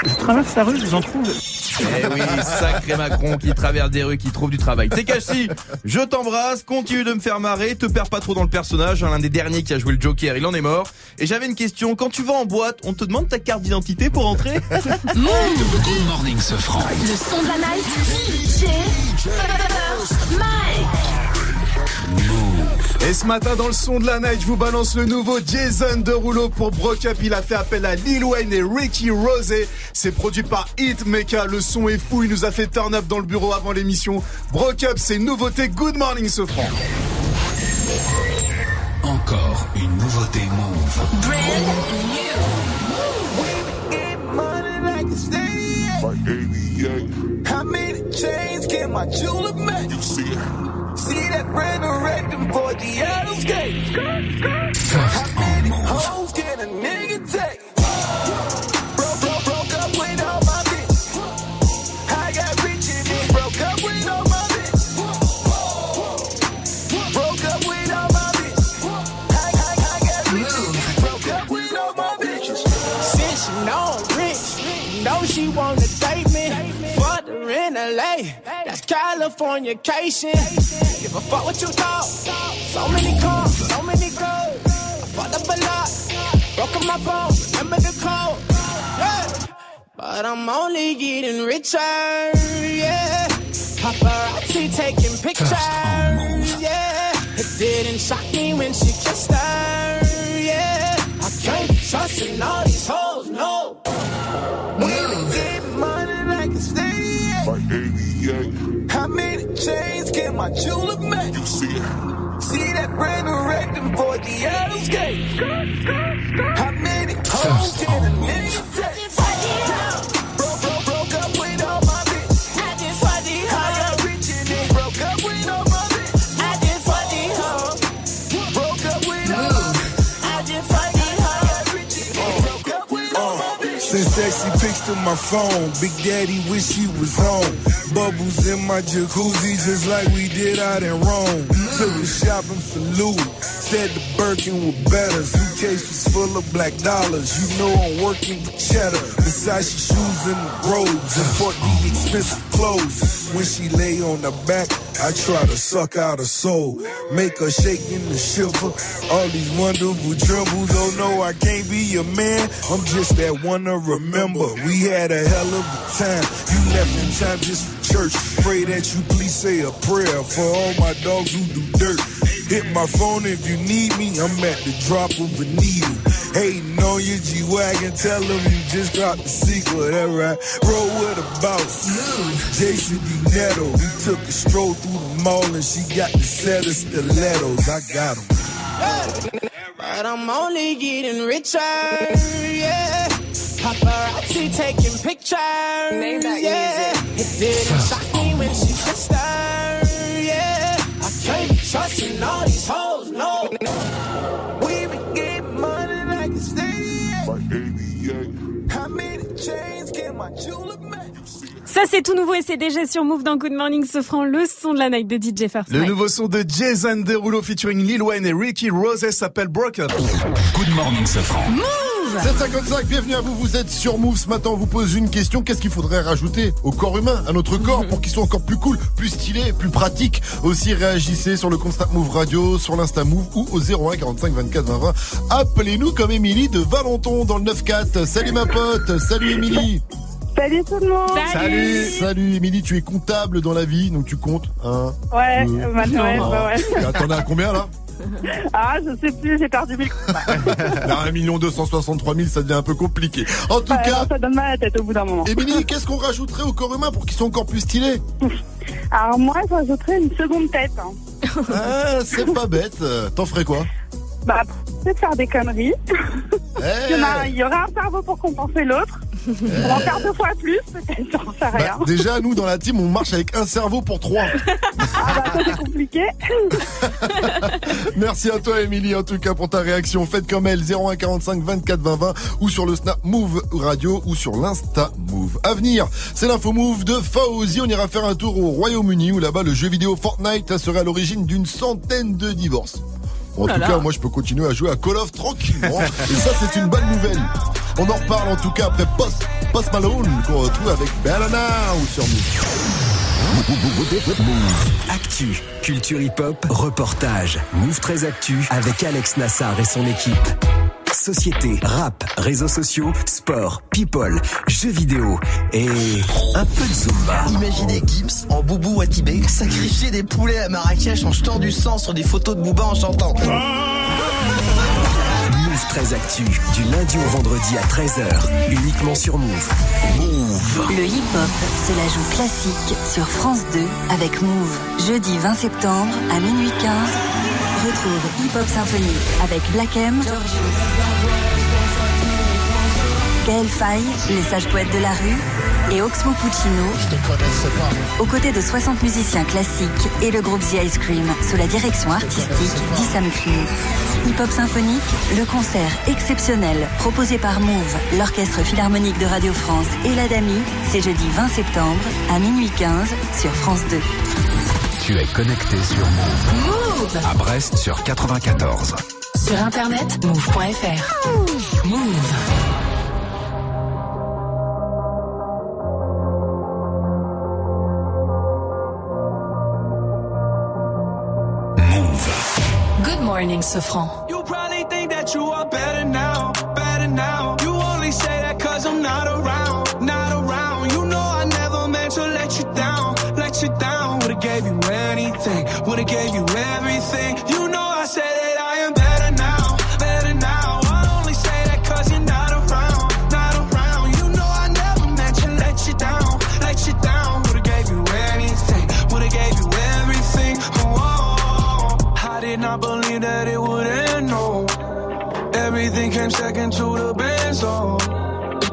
Je traverse la rue, je vous en trouve. Eh oui, sacré Macron qui traverse des rues, qui trouve du travail. Tekashi, je t'embrasse, continue de me faire marrer, te perds pas trop dans le personnage, hein, l'un des derniers qui a joué le Joker, il en est mort. Et j'avais une question, quand tu vas en boîte, on te demande ta carte d'identité pour entrer? Good morning, Sofran. Le son de la night. DJ First Mike. Et ce matin, dans le son de la night, je vous balance le nouveau Jason Derulo pour Broke Up. Il a fait appel à Lil Wayne et Ricky Rosé. C'est produit par Hitmaker. Le son est fou. Il nous a fait turn up dans le bureau avant l'émission. Broke Up, c'est une nouveauté. Good morning, Sofran. Encore une nouveauté Move. Brand How many chains can my jeweler make? You see it. See that brand new before the Adams gate. How many hoes can a nigga take? I got rich and broke up with all my bitches. Broke up with bitches. Since know I'm rich, know she wanna date me. Fuck her in LA, that's Californication. Give a fuck what you thought. So many cars, so many girls. I fucked up a lot, broke up my phone. Remember the code, yeah. But I'm only getting richer, yeah. Paparazzi taking pictures, yeah. It didn't shock me when she kissed her, yeah. I can't be trusting all these hoes, no. Chains can my jeweler make? You see it. See that brand new red before the Adams gate. How many hoes can a nigga take? Send sexy pics to my phone. Big Daddy wish he was home. Bubbles in my jacuzzi just like we did out in Rome. Took her shopping for Louis. Said the Birkin was better. Suitcase was full of black dollars. You know I'm working with cheddar. Versace shoes and robes. Import the expensive clothes. When she lay on the back, I try to suck out her soul. Make her shake in the shiver. All these wonderful troubles. Oh no, I can't be your man. I'm just that one to remember. We had a hell of a time. You left in time just for church. Pray that you please say a prayer for all my dogs who do dirt. Hit my phone if you need me. I'm at the drop of a needle. Hating on your G-Wagon, tell them you just dropped the sequel, that right? Roll with a boss. Jason D. Netto, we took a stroll through the mall and she got the set of stilettos. I got 'em. But I'm only getting richer, yeah. Paparazzi taking pictures, yeah. It didn't shock me when she kissed her, trusting all these hoes, no. We been getting money like a stadium. How many chains can my jeweler make? Ça, c'est tout nouveau et c'est déjà sur Move dans Good Morning Sofran, le son de la night de DJ First. Le nouveau son de Jason Derulo featuring Lil Wayne et Ricky Rose s'appelle Broke Up. Good morning, Safran. 755, bienvenue à vous, vous êtes sur Move. Ce matin, on vous pose une question, qu'est-ce qu'il faudrait rajouter au corps humain, à notre corps, pour qu'il soit encore plus cool, plus stylé, plus pratique? Aussi réagissez sur le Constat Move Radio, sur l'Insta Move ou au 01 45 24 20 20. Appelez-nous comme Émilie de Valenton dans le 9-4. Salut ma pote, salut Émilie. Salut tout le monde. Salut. Salut. Émilie, tu es comptable dans la vie, donc tu comptes un, Ouais, deux, bah, ouais, ouais. T'en as combien là? Ah, je sais plus, j'ai perdu mille Là, 1 263 000, ça devient un peu compliqué. En tout cas, non, ça donne mal à la tête au bout d'un moment. Émilie, qu'est-ce qu'on rajouterait au corps humain pour qu'il soit encore plus stylé Alors moi, je rajouterais une seconde tête. hein. Ah, c'est pas bête. T'en ferais quoi? Bah, peut-être faire des conneries. Eh. Il y, en a- il y aura un cerveau pour compenser l'autre. On va en faire deux fois plus, peut-être, j'en sais rien. Bah, Déjà, nous, dans la team, on marche avec un cerveau pour trois. Ah bah, ça c'est compliqué. Merci à toi, Émilie, en tout cas, pour ta réaction. Faites comme elle, 0145 24 20 20 ou sur le Snap Move Radio ou sur l'Insta Move. À venir, c'est l'info Move de Fauzi. On ira faire un tour au Royaume-Uni où là-bas, le jeu vidéo Fortnite serait à l'origine d'une centaine de divorces. En Oh là tout là. cas, moi, je peux continuer à jouer à Call of tranquillement. Et ça, c'est une bonne nouvelle. On en reparle en tout cas après Post, Post Malone qu'on retrouve avec Bellana ou sur Move. Actu, culture hip-hop, reportage. Move très actu avec Alex Nassar et son équipe. Société, rap, réseaux sociaux, sport, people, jeux vidéo et un peu de Zumba. Imaginez Gibbs en boubou à Tibet sacrifier des poulets à Marrakech en jetant du sang sur des photos de Booba en chantant. Move très actu, du lundi au vendredi à 13h, uniquement sur Move. Move. Le hip-hop, c'est l'ajout classique sur France 2 avec Move. Jeudi 20 septembre à minuit 15. Retrouve Hip Hop Symphonie avec Black M, Gaël Faye, les sages poètes de la rue et Oxmo Puccino. Aux côtés de 60 musiciens classiques et le groupe The Ice Cream sous la direction artistique d'Issam Crew. Hip Hop Symphonique, le concert exceptionnel proposé par Move, l'Orchestre Philharmonique de Radio France et l'Adami, c'est jeudi 20 septembre à minuit 15 sur France 2. Tu es connecté sur Move. Move À Brest sur 94. Sur internet, move.fr. Move. Sofran. You probably think that you are better now, to the best, oh.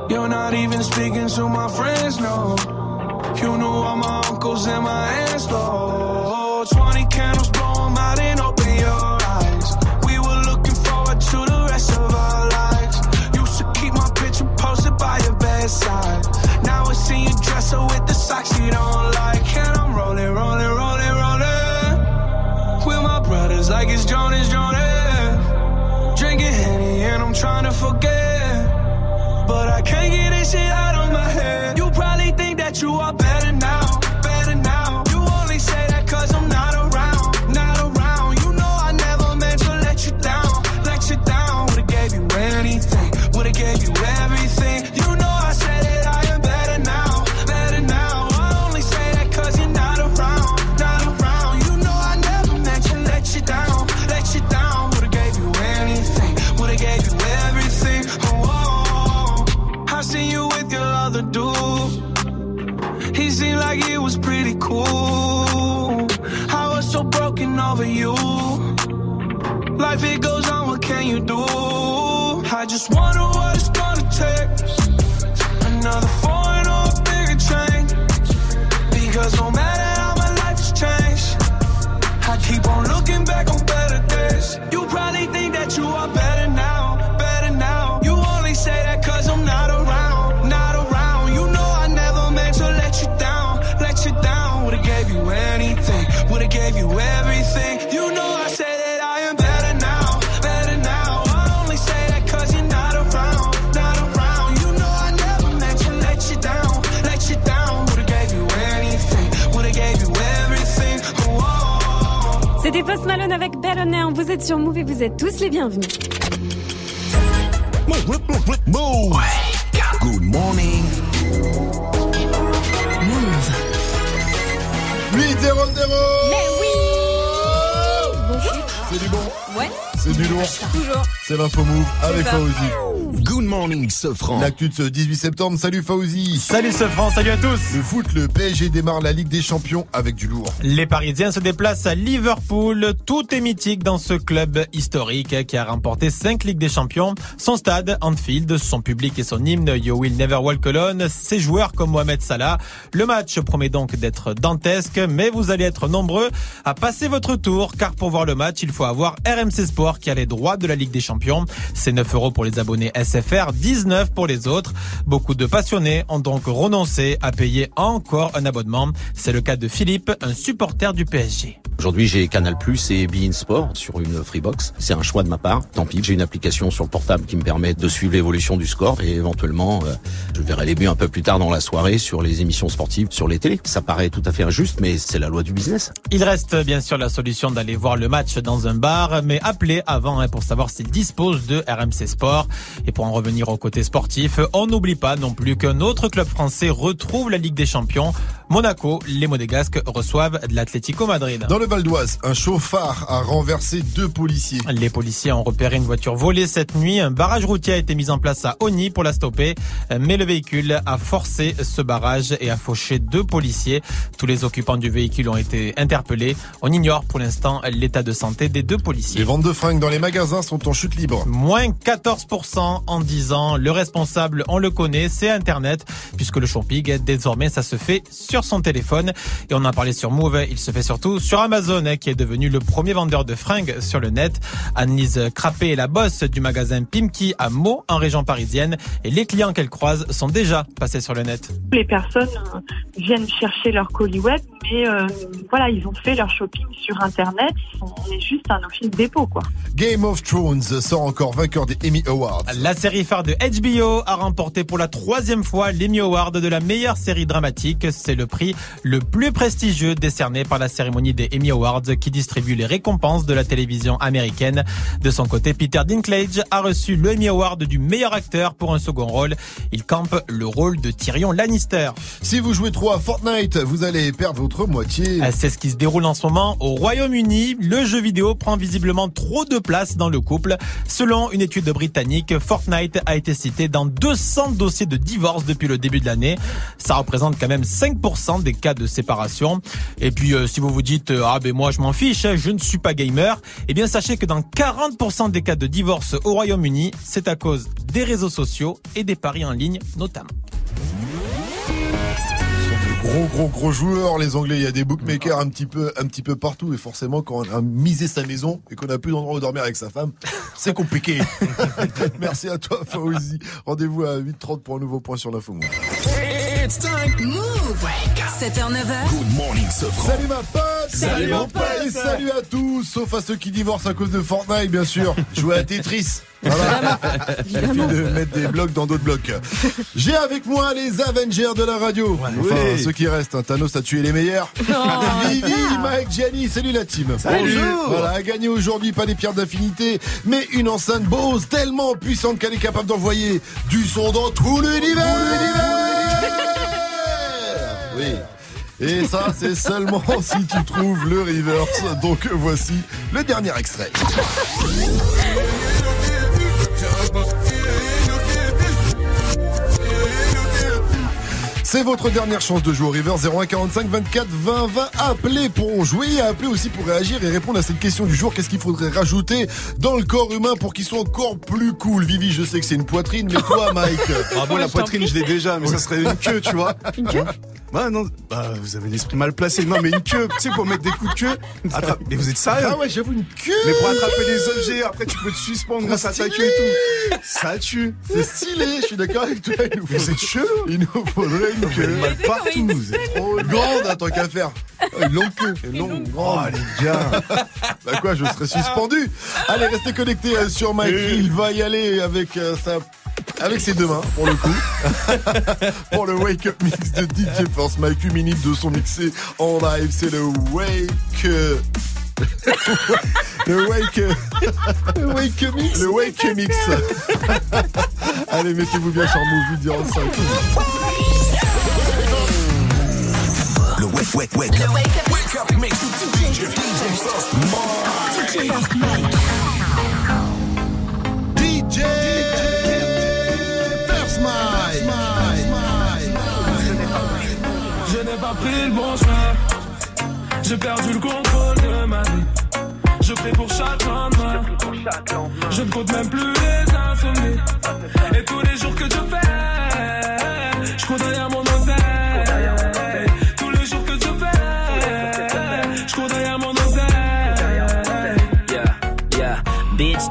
You're not even speaking to my friends, no. You knew all my uncles and my aunts, though. Forget. Êtes sur Move et vous êtes tous les bienvenus. Move. Good morning. Move. 8 0 0 Mais oui Bonjour C'est du bon, Ouais. c'est du lourd. Toujours. C'est l'info move avec ça. Fauzi. Good morning, Sofran. L'actu de ce 18 septembre. Salut Fauzi. Salut ce franc, salut à tous Le foot, le PSG démarre la Ligue des Champions avec du lourd. Les Parisiens se déplacent à Liverpool. Tout est mythique dans ce club historique qui a remporté 5 Ligues des Champions. Son stade, Anfield, son public et son hymne You Will Never Walk Alone, ses joueurs comme Mohamed Salah. Le match promet donc d'être dantesque, mais vous allez être nombreux à passer votre tour, car pour voir le match, il faut avoir RMC Sport qui a les droits de la Ligue des Champions. C'est 9 euros pour les abonnés SFR, 19 pour les autres. Beaucoup de passionnés ont donc renoncé à payer encore un abonnement. C'est le cas de Philippe, un supporter du PSG. Aujourd'hui, j'ai Canal Plus et Bein Sport sur une Freebox. C'est un choix de ma part. Tant pis, j'ai une application sur le portable qui me permet de suivre l'évolution du score et éventuellement, euh, je verrai les buts un peu plus tard dans la soirée sur les émissions sportives sur les télés. Ça paraît tout à fait injuste, mais c'est la loi du business. Il reste bien sûr la solution d'aller voir le match dans un bar, mais appelez avant hein, pour savoir s'il dispose de RMC Sport. Et pour en revenir au côté sportif, on n'oublie pas non plus qu'un autre club français retrouve la Ligue des Champions. Monaco, les Monégasques reçoivent de l'Atlético Madrid. Dans le Val d'Oise, un chauffard a renversé deux policiers. Les policiers ont repéré une voiture volée cette nuit. Un barrage routier a été mis en place à Oni pour la stopper, mais le véhicule a forcé ce barrage et a fauché deux policiers. Tous les occupants du véhicule ont été interpellés. On ignore pour l'instant l'état de santé des deux policiers. Les ventes de fringues dans les magasins sont en chute libre. Moins 14% en 10 ans. Le responsable, on le connaît, c'est Internet, puisque le shopping, désormais, ça se fait sur son téléphone. Et on en parlait sur Move, il se fait surtout sur Amazon, qui est devenu le premier vendeur de fringues sur le net. Annelise Crappé est la boss du magasin Pimki à Meaux, en région parisienne. Et les clients qu'elle croise sont déjà passés sur le net. Les personnes euh, viennent chercher leur colis web, mais euh, voilà, ils ont fait leur shopping sur Internet. On est juste un office dépôt, quoi. Game of Thrones sort encore vainqueur des Emmy Awards. La série phare de HBO a remporté pour la troisième fois l'Emmy Award de la meilleure série dramatique. C'est le prix le plus prestigieux décerné par la cérémonie des Emmy Awards qui distribue les récompenses de la télévision américaine. De son côté, Peter Dinklage a reçu le Emmy Award du meilleur acteur pour un second rôle. Il campe le rôle de Tyrion Lannister. Si vous jouez trop à Fortnite, vous allez perdre votre moitié. Euh, C'est ce qui se déroule en ce moment au Royaume-Uni. Le jeu vidéo prend visiblement trop de place dans le couple. Selon une étude britannique, Fortnite a été cité dans 200 dossiers de divorce depuis le début de l'année. Ça représente quand même 5% des cas de séparation. Et puis, euh, si vous vous dites, euh, ah ben moi je m'en fiche, hein, je ne suis pas gamer, eh bien sachez que dans 40% des cas de divorce au Royaume-Uni, c'est à cause des réseaux sociaux et des paris en ligne notamment. Gros gros gros joueurs, les Anglais. Il y a des bookmakers un petit peu un petit peu partout et forcément quand on a misé sa maison et qu'on a plus d'endroit où dormir avec sa femme, c'est compliqué. Merci à toi Fauzi. Rendez-vous à 8h30 pour un nouveau point sur l'info. Move. It's time. Move. 7h, 9h. Good morning, Sofran. Salut ma pote Salut, mon pote. Et salut à tous, sauf à ceux qui divorcent à cause de Fortnite bien sûr. Jouer à Tetris. Voilà. Il suffit de mettre des blocs dans d'autres blocs. J'ai avec moi les Avengers de la radio. Enfin, Oui. ceux qui restent. hein. Thanos a tué les meilleurs. Vivi, Mike, Gianni, salut la team. Bonjour. Voilà, a gagné aujourd'hui pas des pierres d'affinité, mais une enceinte Bose tellement puissante qu'elle est capable d'envoyer du son dans tout l'univers. Oui. Et ça, c'est seulement si tu trouves le reverse. Donc voici le dernier extrait. C'est votre dernière chance de jouer au River 0145 24 20 20. Appelez pour jouer, appelez aussi pour réagir et répondre à cette question du jour. Qu'est-ce qu'il faudrait rajouter dans le corps humain pour qu'il soit encore plus cool? Vivi, je sais que c'est une poitrine, mais toi, Mike Ah bon, la poitrine, je l'ai déjà, mais ça serait une queue, tu vois. Une queue? Bah non, bah vous avez l'esprit mal placé. Non, mais une queue, tu sais, pour mettre des coups de queue. Attrape- Mais vous êtes sérieux? Ah ouais, j'avoue une queue Mais pour attraper les objets, après tu peux te suspendre grâce à ta queue et tout. Ça tue. C'est stylé, je suis d'accord avec toi. Il nous Mais faudrait, c'est chelou. il nous faudrait une queue. Mal partout. Vous êtes trop grande, à tant qu'à faire. Ah, Une longue queue. Une longue, grande. Oh les gars. Bah quoi, je serais suspendu. Allez, restez connectés euh, sur Mike. Il va y aller avec euh, sa avec ses deux mains, pour le coup. pour le Wake Up Mix de DJ Force Mike, une minute de son mixé en live. C'est le Wake... le Wake... Le Wake Mix Le Wake Mix. Allez, mettez-vous bien sur Move Video en 5. Le wake, wake, wake up. Wake up mix DJ, First Je n'ai pas pris le bon chemin. J'ai perdu le contrôle de ma vie. Je prie pour chaque lendemain. Je ne compte même plus les insomnies. Et tous les jours que je fais, je cours derrière mon oseille.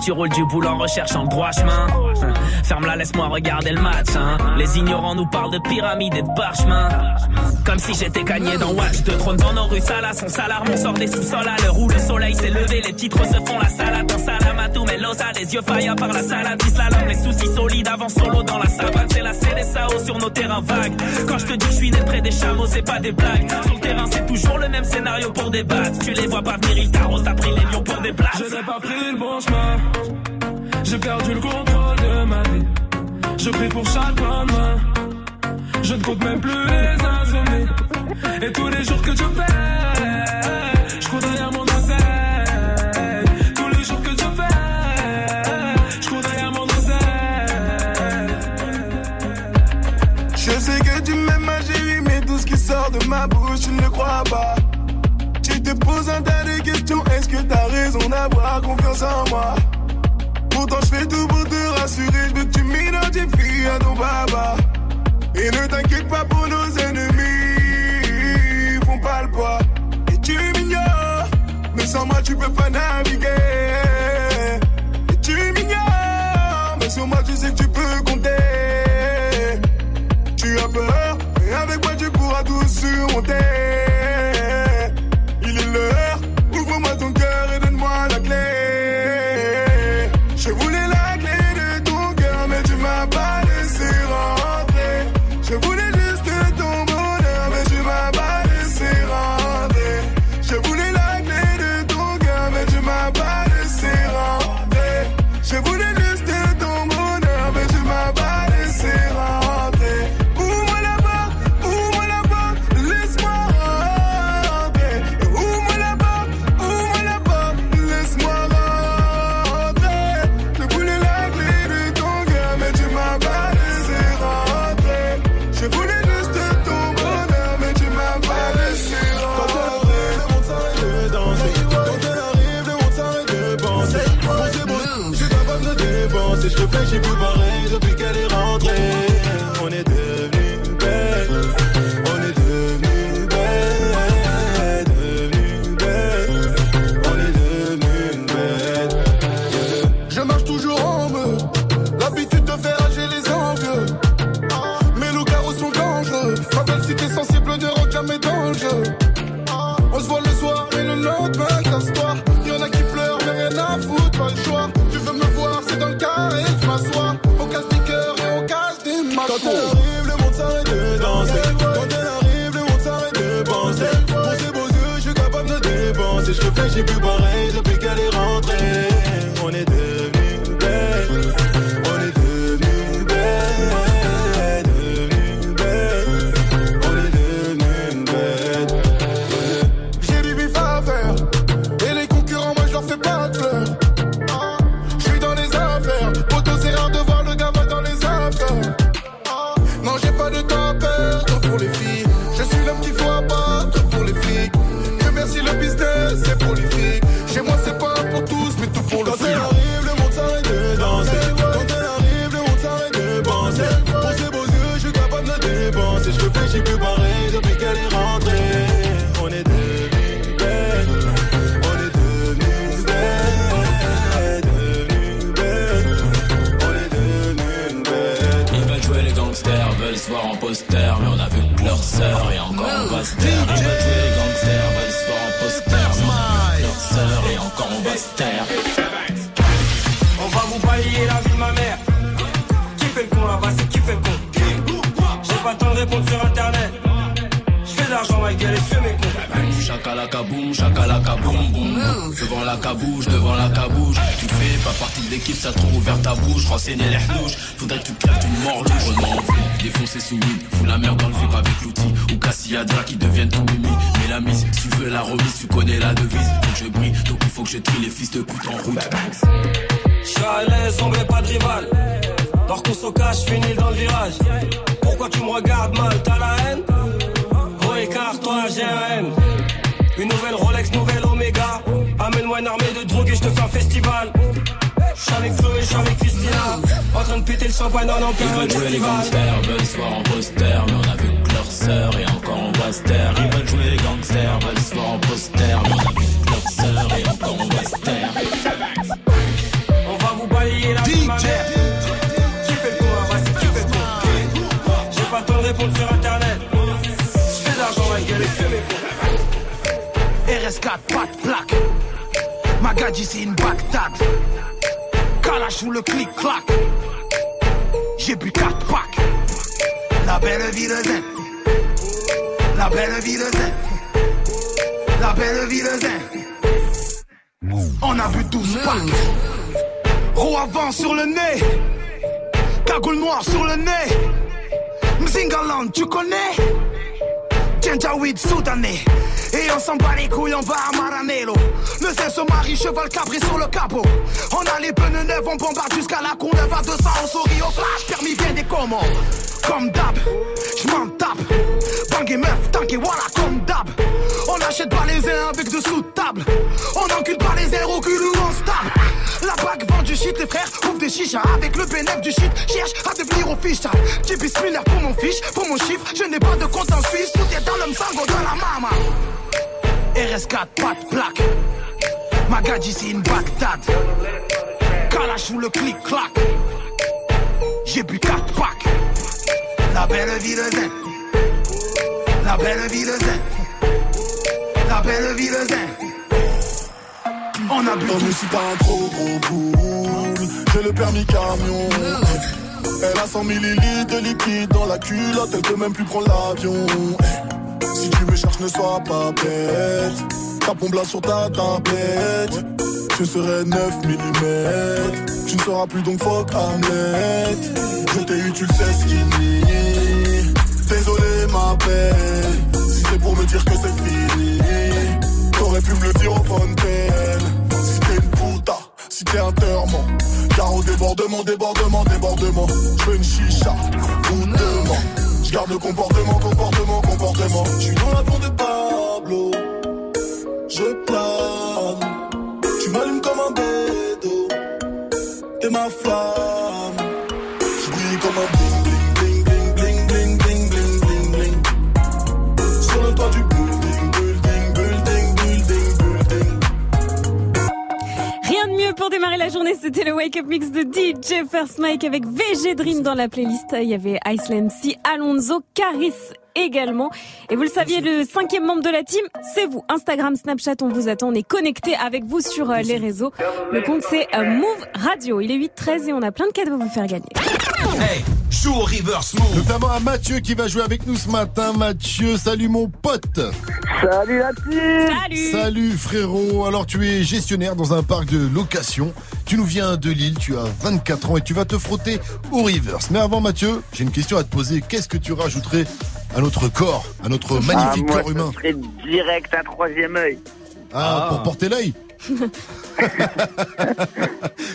Tu roules du boulot en recherchant le droit chemin. Hum, Ferme-la, laisse-moi regarder le match. hein. Les ignorants nous parlent de pyramide et de parchemin. Comme si j'étais cagné dans Watch. De trône dans nos rues, Salah, son salar, on sort des sous-sols à l'heure où le soleil s'est levé. Les titres se font la salade. Un salamatou, mais l'osa, les yeux faillis par la salade. Islalom, les soucis solides avant solo dans la savane. C'est la CDSAO sur nos terrains vagues. Quand je te dis que je suis né près des chameaux, c'est pas des blagues. Sur le terrain, c'est toujours le même scénario pour débattre. Tu les vois pas venir, ils t'arrosent, t'as pris les lions pour des places. Je n'ai pas pris le bon chemin. J'ai perdu le contrôle de ma vie. Je prie pour chaque lendemain. Je ne compte même plus les insomnies. Et tous les jours que je fais, je cours derrière mon oseille. Tous les jours que je fais, je cours derrière mon oseille. Je sais que tu m'aimes Mais tout ce qui sort de ma bouche tu ne le crois pas Tu te poses un tas de questions Est-ce que t'as raison d'avoir confiance en moi? Pourtant je fais tout pour te rassurer Je veux que tu m'identifies à ton papa Et ne t'inquiète pas pour nos ennemis Ils font pas le poids. Et tu m'ignores Mais sans moi tu peux pas naviguer. Et tu m'ignores Mais sur moi tu sais que tu peux compter. Tu as peur, mais avec moi tu pourras tout surmonter. pas dans l'ampleur du festival. 100 millilitres de liquide dans la culotte Elle peut même plus prendre l'avion. Si tu me cherches ne sois pas bête. Ta pompe là sur ta tablette. Je serai 9 mm Tu ne seras plus donc fuck Hamlet. Je t'ai eu tu le sais skinny. Désolé ma belle. Si c'est pour me dire que c'est fini T'aurais pu me le dire au fontaine. Si t'es une puta, si t'es un terment Car au débordement, débordement, de comportement. Mix de DJ First Mike avec VG Dream dans la playlist. Il y avait Iceland C, Alonso, Caris également. Et vous le saviez, le cinquième membre de la team, c'est vous. Instagram, Snapchat, on vous attend. On est connecté avec vous sur euh, les réseaux. Le compte, c'est euh, Move Radio. Il est 8-13 et on a plein de cadeaux à vous faire gagner. Hey, joue au reverse move. Notamment à Mathieu qui va jouer avec nous ce matin. Mathieu, salut mon pote. Salut la team. Salut. Salut frérot. Alors tu es gestionnaire dans un parc de location. Tu nous viens de Lille, tu as 24 ans et tu vas te frotter au reverse. Mais avant Mathieu, j'ai une question à te poser. Qu'est-ce que tu rajouterais à notre corps, à notre magnifique ah, moi, corps humain serait direct un troisième œil. Ah, pour porter l'œil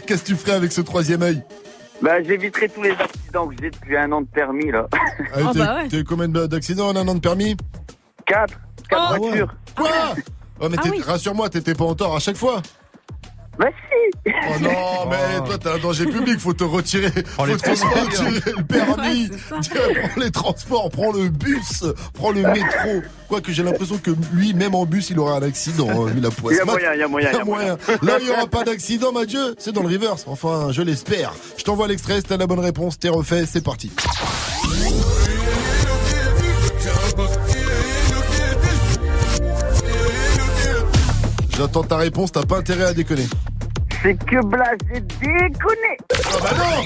Qu'est-ce que tu ferais avec ce troisième œil? Bah, j'éviterai tous les accidents que j'ai depuis un an de permis, là. Ah, t'as- T'as eu combien de- d'accidents en un an de permis? Quatre. Quatre Ah ouais. voitures. Quoi Oh, mais Ah t'es- oui. rassure-moi, t'étais pas en tort à chaque fois Bah si Oh non, mais toi t'es un danger public, faut te retirer, faut te transports. retirer le permis, prends les transports, prends le bus, prends le métro. Quoique j'ai l'impression que lui, même en bus, il aura un accident, hein, vu la poisse. Il y a moyen, il y a moyen, il y a moyen. Là, il n'y aura pas d'accident, Mathieu, c'est dans le reverse, enfin, je l'espère. Je t'envoie l'extrait, si t'as la bonne réponse, t'es refait, c'est parti. J'attends ta réponse, t'as pas intérêt à déconner. C'est que Blas, j'ai déconné. Ah bah non.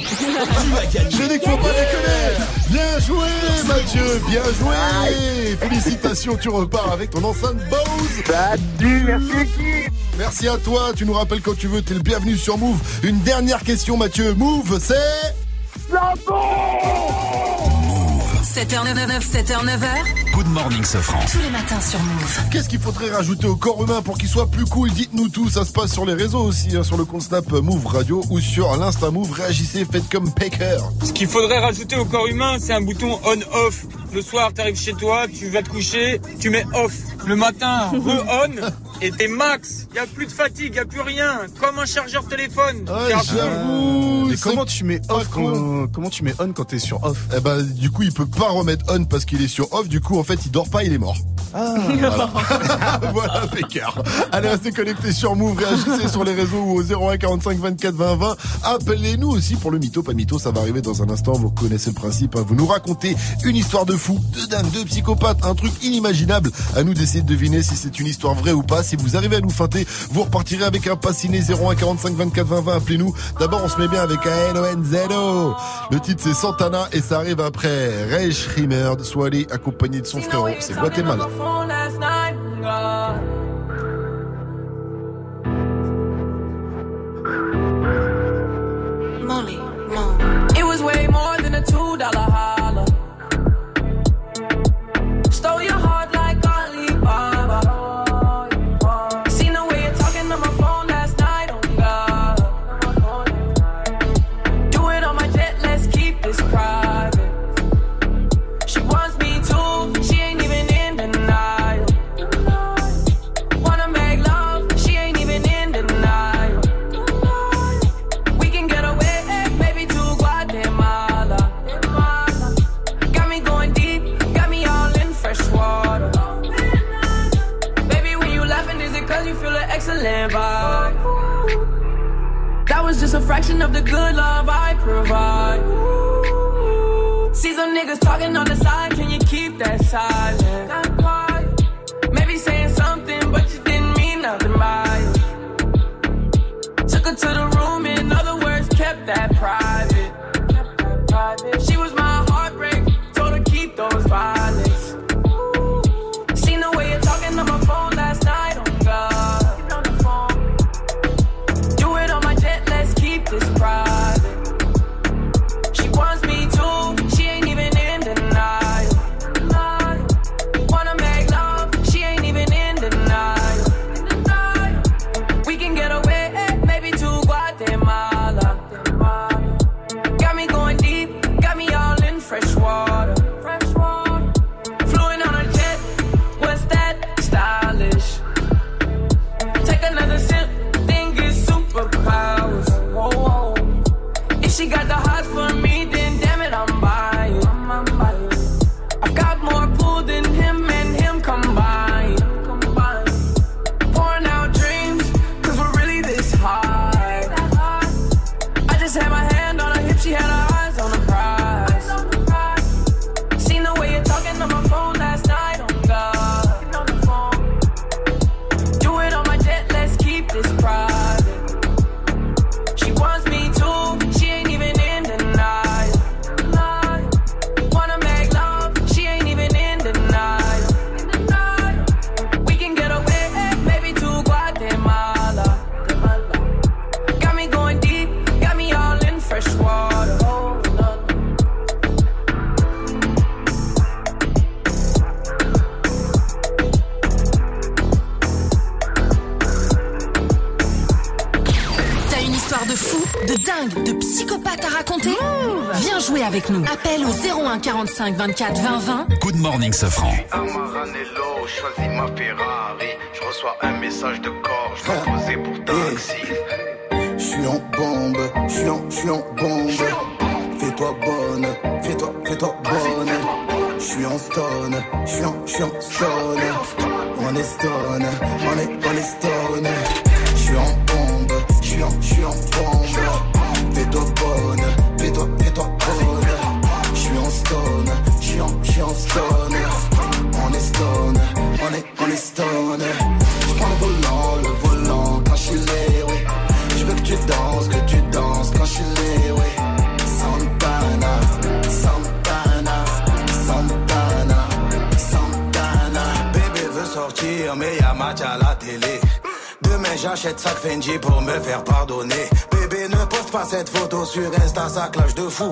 J'ai dit qu'il faut pas déconner. Bien joué Mathieu, bien joué. Félicitations, tu repars avec ton enceinte Bose. Salut, merci l'équipe Merci à toi, tu nous rappelles quand tu veux, t'es le bienvenu sur Move. Une dernière question Mathieu, Move, c'est... 7h, 9h, 7h, 9h. Good morning, Sofran. Tous les matins sur Move. Qu'est-ce qu'il faudrait rajouter au corps humain pour qu'il soit plus cool? Dites-nous tout, ça se passe sur les réseaux aussi, hein, sur le compte Snap Move Radio ou sur l'Insta Move. Réagissez, faites comme Pecker. Ce qu'il faudrait rajouter au corps humain, c'est un bouton on-off. Le soir, t'arrives chez toi, tu vas te coucher, tu mets off. Le matin, re-on, et t'es max. Y a plus de fatigue, y a plus rien. Comme un chargeur téléphone. J'avoue. Et c'est comment tu mets off quand, comment tu mets on quand t'es sur off? Eh ben, du coup, il peut pas remettre on parce qu'il est sur off. Du coup, en fait, il dort pas, il est mort. Ah. Voilà, voilà Pécard. Allez, restez connectés sur Move, réagissez sur les réseaux ou au 01 45 24 20 20. Appelez-nous aussi pour le mytho, pas mytho, ça va arriver dans un instant. Vous connaissez le principe. hein. Vous nous racontez une histoire de fou, de dingue, de psychopathe, un truc inimaginable. À nous d'essayer de deviner si c'est une histoire vraie ou pas. Si vous arrivez à nous feinter, vous repartirez avec un pass ciné 01 45 24 20 20. Appelez-nous. D'abord, on se met bien avec A-N-O-N-Z-O. Le titre, c'est Santana et ça arrive après Ray Schrimmer, soit allé accompagné de son frérot. C'est Guatemala. Molly, It was way more than a two dollar holler. 45 24 20 20. Good morning, Sofran. Amaranello, choisis ma Ferrari. Je reçois un message de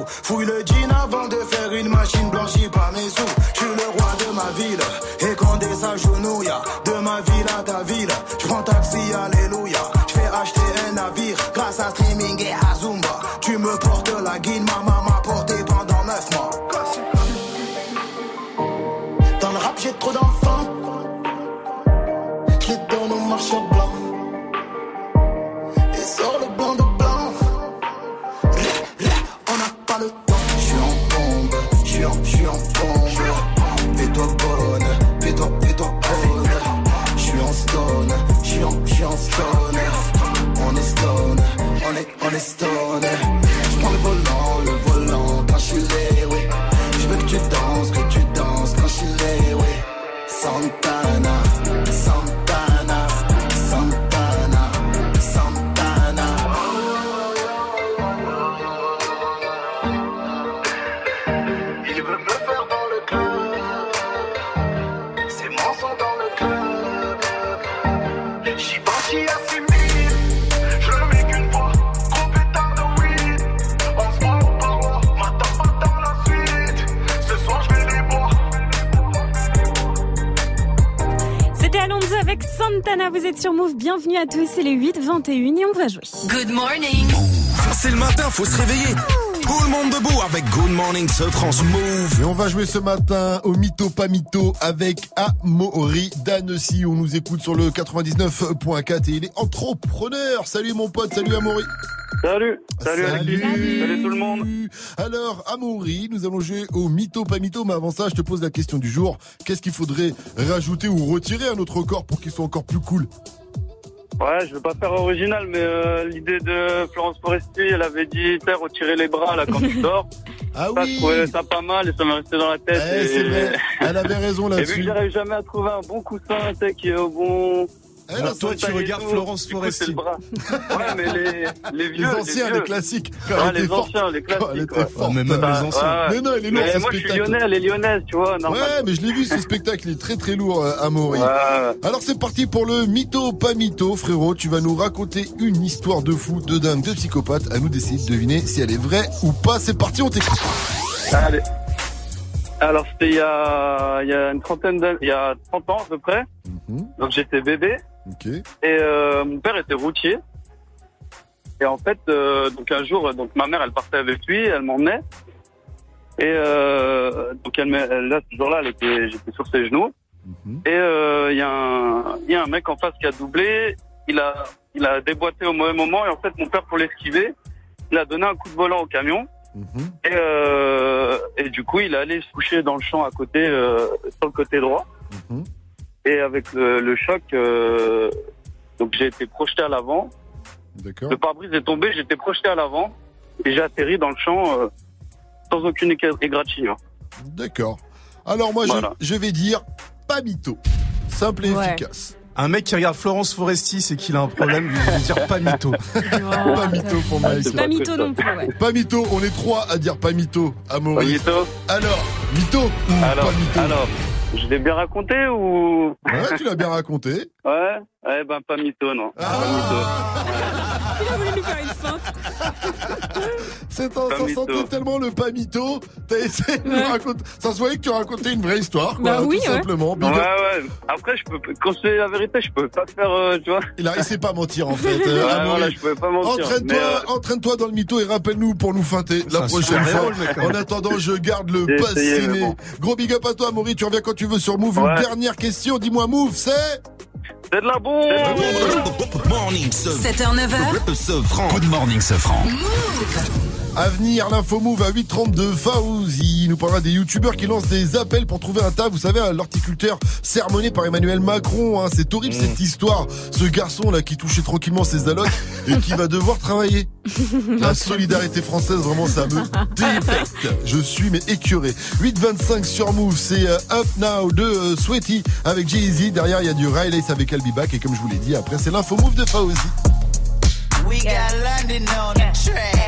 Fouille le à tous. C'est les 8h21 et on va jouer. Good morning. C'est le matin, faut se réveiller. Tout le monde debout avec Good Morning ce France Move. Et on va jouer ce matin au mytho pas mytho avec Amaury d'Annecy. On nous écoute sur le 99.4 et il est entrepreneur. Salut mon pote, salut Amaury. Salut, salut, Alexis. Salut. salut tout le monde. Alors Amaury, nous allons jouer au mytho pas mytho, mais avant ça, je te pose la question du jour. Qu'est-ce qu'il faudrait rajouter ou retirer à notre corps pour qu'il soit encore plus cool? Ouais, je vais pas faire original, mais euh, l'idée de Florence Foresti, elle avait dit, t'as retirer les bras là quand tu dors. Ah ça, oui. je trouvais ça pas mal et ça m'est resté dans la tête. Eh, et... c'est vrai. Elle avait raison Et vu là-dessus. que j'arrive jamais à trouver un bon coussin, tu sais, qui est au bon. Eh, toi, tu regardes tout, Florence Foresti. le bras. Ouais, mais les, les vieux. Les anciens, vieux. les classiques. Quand Ouais, elle était les forte. anciens, les classiques. Quand elle était ouais. forte. mais même les Ouais, anciens. ouais. Mais non, il est lourd, Mais ce moi, je suis spectacle. lyonnais, elle est lyonnaise, tu vois. normal. Ouais, mais je l'ai vu ce spectacle, il est très très lourd, euh, Amaury. Ouais. Alors c'est parti pour le mytho pas mytho, frérot. Tu vas nous raconter une histoire de fou, de dingue, de psychopathe. À nous d'essayer de deviner si elle est vraie ou pas. C'est parti, on t'écoute. Allez. Alors, c'était il y a, il y a une trentaine d'années, il y a 30 ans à peu près. Donc, j'étais bébé. Ok. Et euh, mon père était routier. Et en fait, euh, donc un jour, donc ma mère, elle partait avec lui, elle m'emmenait. Et euh, donc elle, elle- là, ce jour-là, elle était, j'étais sur ses genoux. Et euh, il y a un, il y a un mec en face qui a doublé. Il a, il a déboîté au mauvais moment. Et en fait, mon père, pour l'esquiver, il a donné un coup de volant au camion. Et, euh, et du coup, il est allé se coucher dans le champ à côté, euh, sur le côté droit. Et avec le, le choc, euh, donc j'ai été projeté à l'avant. D'accord. Le pare-brise est tombé, j'ai été projeté à l'avant et j'ai atterri dans le champ euh, sans aucune égra- égratignure. D'accord. Alors moi, je- vais dire pas mytho. Simple et Ouais. efficace. Un mec qui regarde Florence Foresti, c'est qu'il a un problème, il veut dire pas mytho. pas mytho pour Mike. Pas mytho non plus, ouais. Pas mytho, on est trois à dire pas mytho, Amaury. Pas mytho. Alors, mytho ou Alors, pas mytho? alors, je l'ai bien raconté ou Ouais, tu l'as bien raconté. Ouais, eh ben pas mytho non. Ah. Pas mytho. Il a voulu lui faire une feinte. C'est un, Pas ça sentait tellement le pas mytho. T'as essayé de nous raconter. Ça se voyait que tu racontais une vraie histoire, quoi. Bah oui, tout ouais. simplement. Ouais, ouais. Après, je peux, quand c'est la vérité, je peux pas faire, euh, tu vois. Il a il sait pas mentir en fait. euh, Ouais, voilà, je pouvais pas mentir. Entraîne-toi, euh, entraîne-toi dans le mytho et rappelle-nous pour nous feinter la prochaine fois. hein. En attendant, je garde le essayé, bon. Gros big up à toi, Amaury. Tu reviens quand tu veux sur Move. Ouais. Une dernière question. Dis-moi, Move, c'est C'est de la bombe. Morning ce 7h, 9h. Sofran. Good morning Sofran. À venir, l'info move à 8h32, Fauzi nous parlera des youtubeurs qui lancent des appels pour trouver un taf. Vous savez, l'horticulteur sermonné par Emmanuel Macron. hein. C'est horrible Mm. cette histoire. Ce garçon là qui touchait tranquillement ses allocs et qui va devoir travailler. La solidarité française, vraiment, ça me détecte. Je suis mais écœuré. 8.25 sur Move, c'est euh, Up Now de euh, Sweaty avec Jay-Z. Derrière, il y a du Riley avec Back. Et comme je vous l'ai dit, après, c'est l'info move de Fauzi. We got London on the track.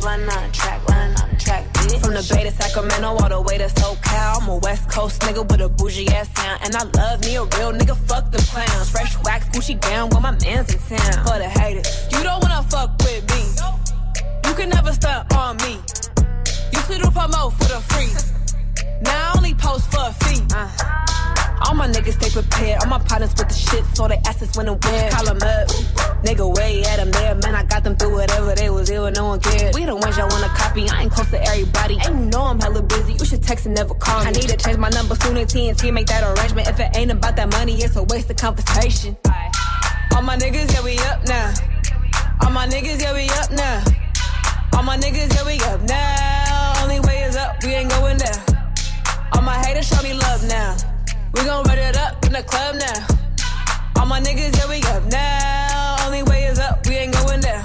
From the the Bay to Sacramento, all the way to SoCal. I'm a West Coast nigga with a bougie ass sound. And I love me a real nigga, fuck them clowns. Fresh wax, Gucci gown, when my man's in town. For the haters, you don't wanna fuck with me. You can never stunt on me. Used to do promo for the free. Now I only post for a fee. Uh. All my niggas stay prepared. All my partners with the shit, so they asses when and Call them up. Nigga, way at 'em there. Man, I got them through whatever they was ill no one cared. We the ones y'all wanna copy. I ain't close to everybody. And you know I'm hella busy. You should text and never call me. I need to change my number soon as TNT make that arrangement. If it ain't about that money, it's a waste of conversation. All my niggas, yeah, we up now. All my niggas, yeah, we up now. All my niggas, yeah, we up now. Only way is up, we ain't going down. All my haters show me love now. We gon' run it up in the club now. All my niggas, yeah, we up now. Only way is up, we ain't going down.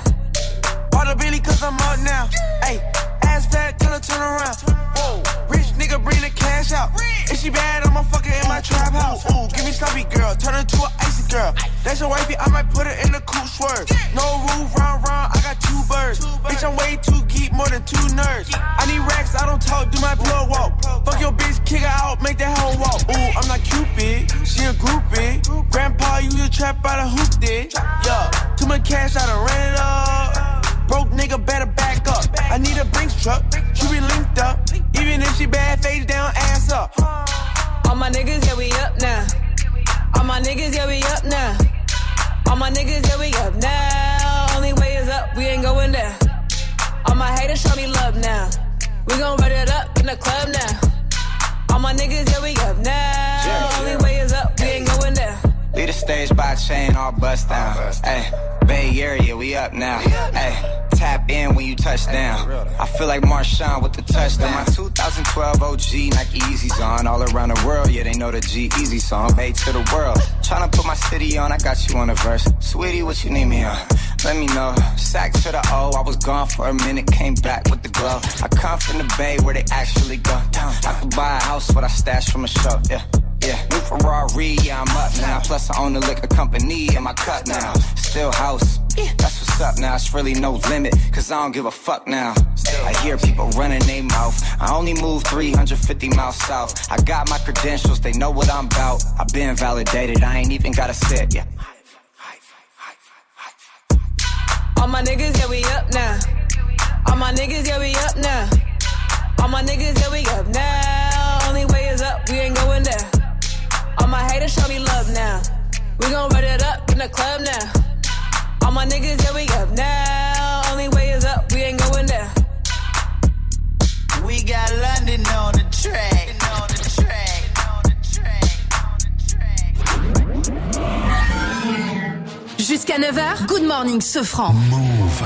Bought a Billy cause I'm up now. Ayy, ass fat, tell her turn around. Whoa, nigga bring the cash out. If she bad, I'ma fuck her in my trap house. Ooh, give me sloppy girl, turn her to an icy girl. That's your wifey, I might put her in the cool swerve. No roof, round, round, I got two birds. Bitch, I'm way too geek, more than two nerds. I need racks, I don't talk, do my plug walk. Fuck your bitch, kick her out, make that hoe walk. Ooh, I'm not Cupid, she a groupie. Grandpa, you a trap out of hoop did. Yeah, too much cash, I done ran it up. Broke nigga better back up. I need a Brinks truck. She be linked up. Even if she bad, face down, ass up. All my niggas, yeah, we up now. All my niggas, yeah, we up now. All my niggas, yeah, we up now. Only way is up, we ain't going down. All my haters show me love now. We gon' run it up in the club now. All my niggas, yeah, we up now. Only way is up, Lead the stage by chain, all bust down. Hey, Bay Area, we up now. Hey, tap in when you touch down. I feel like Marshawn with the touchdown. My 2012 OG Nike Yeezys on. All around the world, yeah, they know the G Easy song. Bay to the world. Tryna put my city on, I got you on the verse. Sweetie, what you need me on? Let me know. Sack to the O, I was gone for a minute, came back with the glow. I come from the Bay where they actually go. I could buy a house, what I stashed from a show. Yeah. Yeah, new Ferrari, yeah, I'm up now. Plus, I own the liquor company in my cut now. Still house, that's what's up now. It's really no limit, cause I don't give a fuck now. I hear people running their mouth. I only move 350 miles south. I got my credentials, they know what I'm about. I've been validated, I ain't even gotta sit, yeah. All my niggas, yeah, we up now. All my niggas, yeah, we up now. All my niggas, yeah, we up now. Only way is up, we ain't going down. All my haters show me love now. We gon' run it up in the club now. All my niggas, yeah, we up now. Only way is up, we ain't going down. We got London on the track. On the track. Jusqu'à 9h, Good Morning Sofran. Move.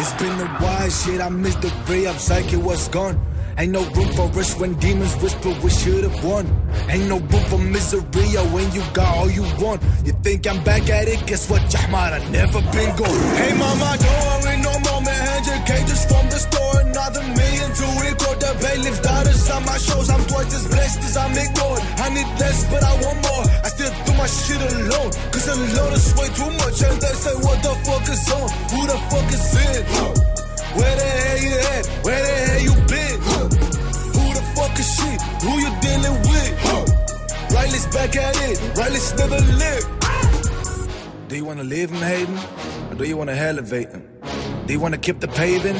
It's been a while, shit. I missed the ray up, psyche was gone. Ain't no room for us when demons whisper we should've won. Ain't no room for misery oh, when you got all you want. You think I'm back at it? Guess what, Jahmar? I never been gone. Hey mama, don't worry no more, man. Cages from the store, another million to record. The bailiff's daughters on my shows. I'm twice as blessed as I'm ignored. I need less, but I want more. I still do my shit alone, cause alone is way too much. And they say, what the fuck is on? Who the fuck is in? Where the hell you at? Where the hell you been? Who the fuck is she? Who you dealing with? Riley's back at it. Riley's never lived. Do you wanna live in Hayden? Or do you wanna elevate him? Do you wanna keep the paving?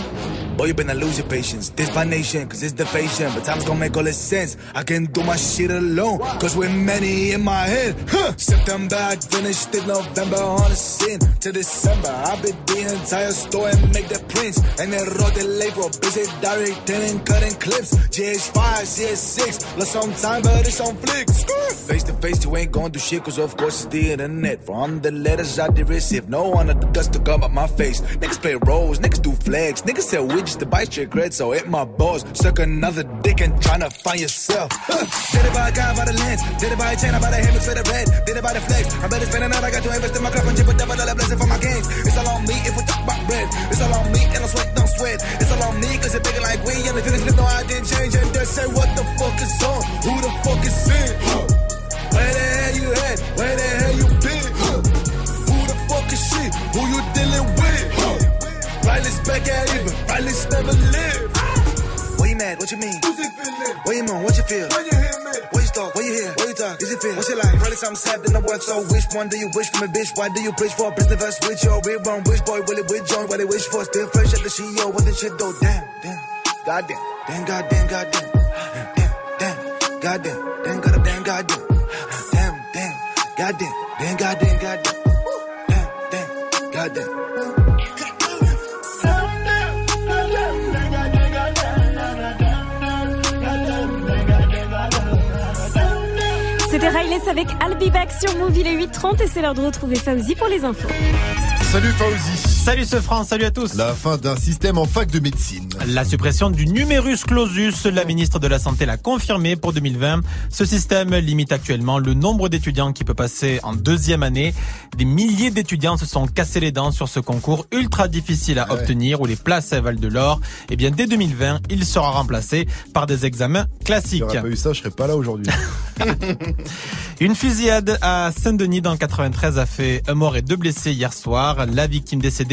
Or you better lose your patience. This my nation, cause it's the fashion. But time's gonna make all this sense. I can do my shit alone, cause we're many in my head. Huh. September, I finished it. November on the scene. To December, I been the entire store and make the prints. And then wrote the label, busy directing and cutting clips. GH5, CS6, lost some time, but it's on flicks. Face to face, you ain't gonna do shit, cause of course it's the internet. From the letters I did receive, no one of the dust to come up my face. Niggas play roles, niggas do flags, niggas sell widgets to bite your grit, so hit my balls. Suck another dick and tryna find yourself. Uh, did it by a guy, by the lens. Did it by a chain, I by the hammer for the red. Did it by the flex. I better spend a night, I got to invest in my craft. and chip a double dollar blessing for my games. It's all on me if we talk about bread. It's all on me and I sweat, don't sweat. It's all on me cause it's bigger like we and the finish, no, I didn't change. And they say, what the fuck is on? Who the fuck is in? Huh. Where the hell you at? Where the hell you been? Huh. Who the fuck is she? Who you dealing with? Riley's back at even. Riley's never lived. Why you mad? What you mean? What you moan? What you feel? When you hear me? What you thought? What you hear? What you talk? Is it fair? What's your life? Probably something sad in I world. So which one do you wish for me, bitch? Why do you preach for a business verse with your real wrong? Which boy will it with join? What they wish for? Still fresh at the CEO. What the shit though? Damn, damn. Goddamn. Damn, goddamn, goddamn. Damn, damn. Goddamn. Damn, goddamn, damn, goddamn. Damn, damn. Goddamn. Damn, goddamn, goddamn. Damn, damn. Goddamn. C'était Rayless avec I'll Be Back sur Move, il est 8h30 et c'est l'heure de retrouver Fauzi pour les infos. Salut Fauzi. Salut ce France, salut à tous. La fin d'un système en fac de médecine. La suppression du numerus clausus, la ministre de la Santé l'a confirmé pour 2020. Ce système limite actuellement le nombre d'étudiants qui peut passer en deuxième année. Des milliers d'étudiants se sont cassés les dents sur ce concours ultra difficile à obtenir où les places valent de l'or. Et bien dès 2020, il sera remplacé par des examens classiques. Si pas eu ça, je serais pas là aujourd'hui. Une fusillade à Saint-Denis dans le 93 a fait un mort et deux blessés hier soir. La victime décédée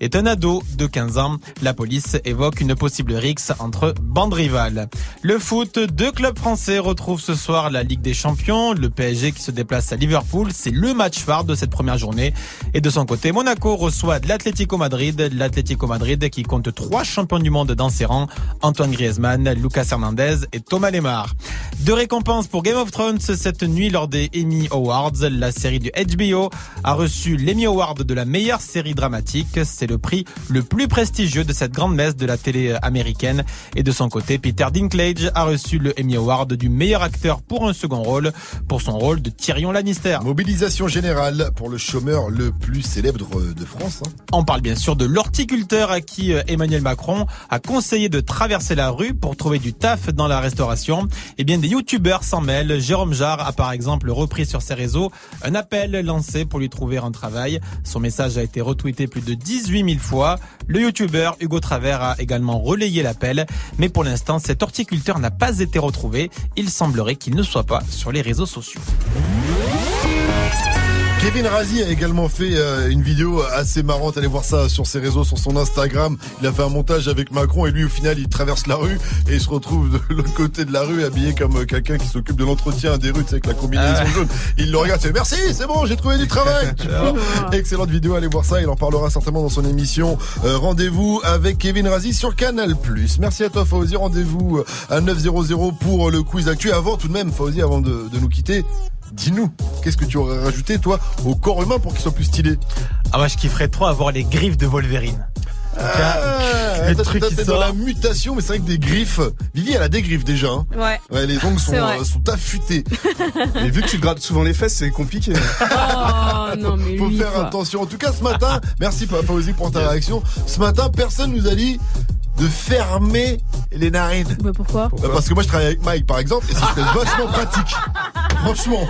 est un ado de 15 ans. La police évoque une possible rixe entre bandes rivales. Le foot, deux clubs français retrouvent ce soir la Ligue des Champions. Le PSG qui se déplace à Liverpool, c'est le match phare de cette première journée. Et de son côté, Monaco reçoit l'Atlético Madrid. L'Atlético Madrid qui compte trois champions du monde dans ses rangs. Antoine Griezmann, Lucas Hernandez et Thomas Lemar. Deux récompenses pour Game of Thrones cette nuit lors des Emmy Awards. La série du HBO a reçu l'Emmy Award de la meilleure série dramatique. C'est le prix le plus prestigieux de cette grande messe de la télé américaine. Et de son côté, Peter Dinklage a reçu le Emmy Award du meilleur acteur pour un second rôle, pour son rôle de Tyrion Lannister. Mobilisation générale pour le chômeur le plus célèbre de France. hein. On parle bien sûr de l'horticulteur à qui euh, Emmanuel Macron a conseillé de traverser la rue pour trouver du taf dans la restauration. Et bien des youtubeurs s'en mêlent. Jérôme Jarre a par exemple repris sur ses réseaux un appel lancé pour lui trouver un travail. Son message a été retweeté plus de 18 000 fois. Le youtubeur Hugo Travers a également relayé l'appel. Mais pour l'instant, cet horticulteur n'a pas été retrouvé. Il semblerait qu'il ne soit pas sur les réseaux sociaux. Kevin Razi a également fait euh, une vidéo assez marrante. Allez voir ça sur ses réseaux, sur son Instagram. Il a fait un montage avec Macron et lui, au final, il traverse la rue et il se retrouve de l'autre côté de la rue habillé comme euh, quelqu'un qui s'occupe de l'entretien des rues, tu sais, avec la combinaison Ah. jaune. Il le regarde, il fait merci, c'est bon, j'ai trouvé du travail. Excellente vidéo, allez voir ça. Il en parlera certainement dans son émission. Euh, Rendez-vous avec Kevin Razi sur Canal+. Merci à toi, Fauzi. Rendez-vous à 900 pour le quiz actu. Avant, tout de même, Fauzi, avant de, de nous quitter, dis-nous, qu'est-ce que tu aurais rajouté, toi, au corps humain pour qu'il soit plus stylé Ah moi je kifferais trop avoir les griffes de Wolverine. En tout cas, Ah, qui t'es dans sort. la mutation, mais c'est vrai que des griffes. Vivi, elle a des griffes déjà. hein. Ouais. Ouais, les ongles sont, euh, sont affûtés. Mais vu que tu te grattes souvent les fesses, c'est compliqué. Oh non mais Faut lui, faire quoi. attention. En tout cas, ce matin, merci Fauzi pour ta réaction. Ce matin, personne nous a dit de fermer les narines. Bah, pourquoi Bah, parce que moi je travaille avec Mike par exemple et ça serait vachement pratique. Franchement,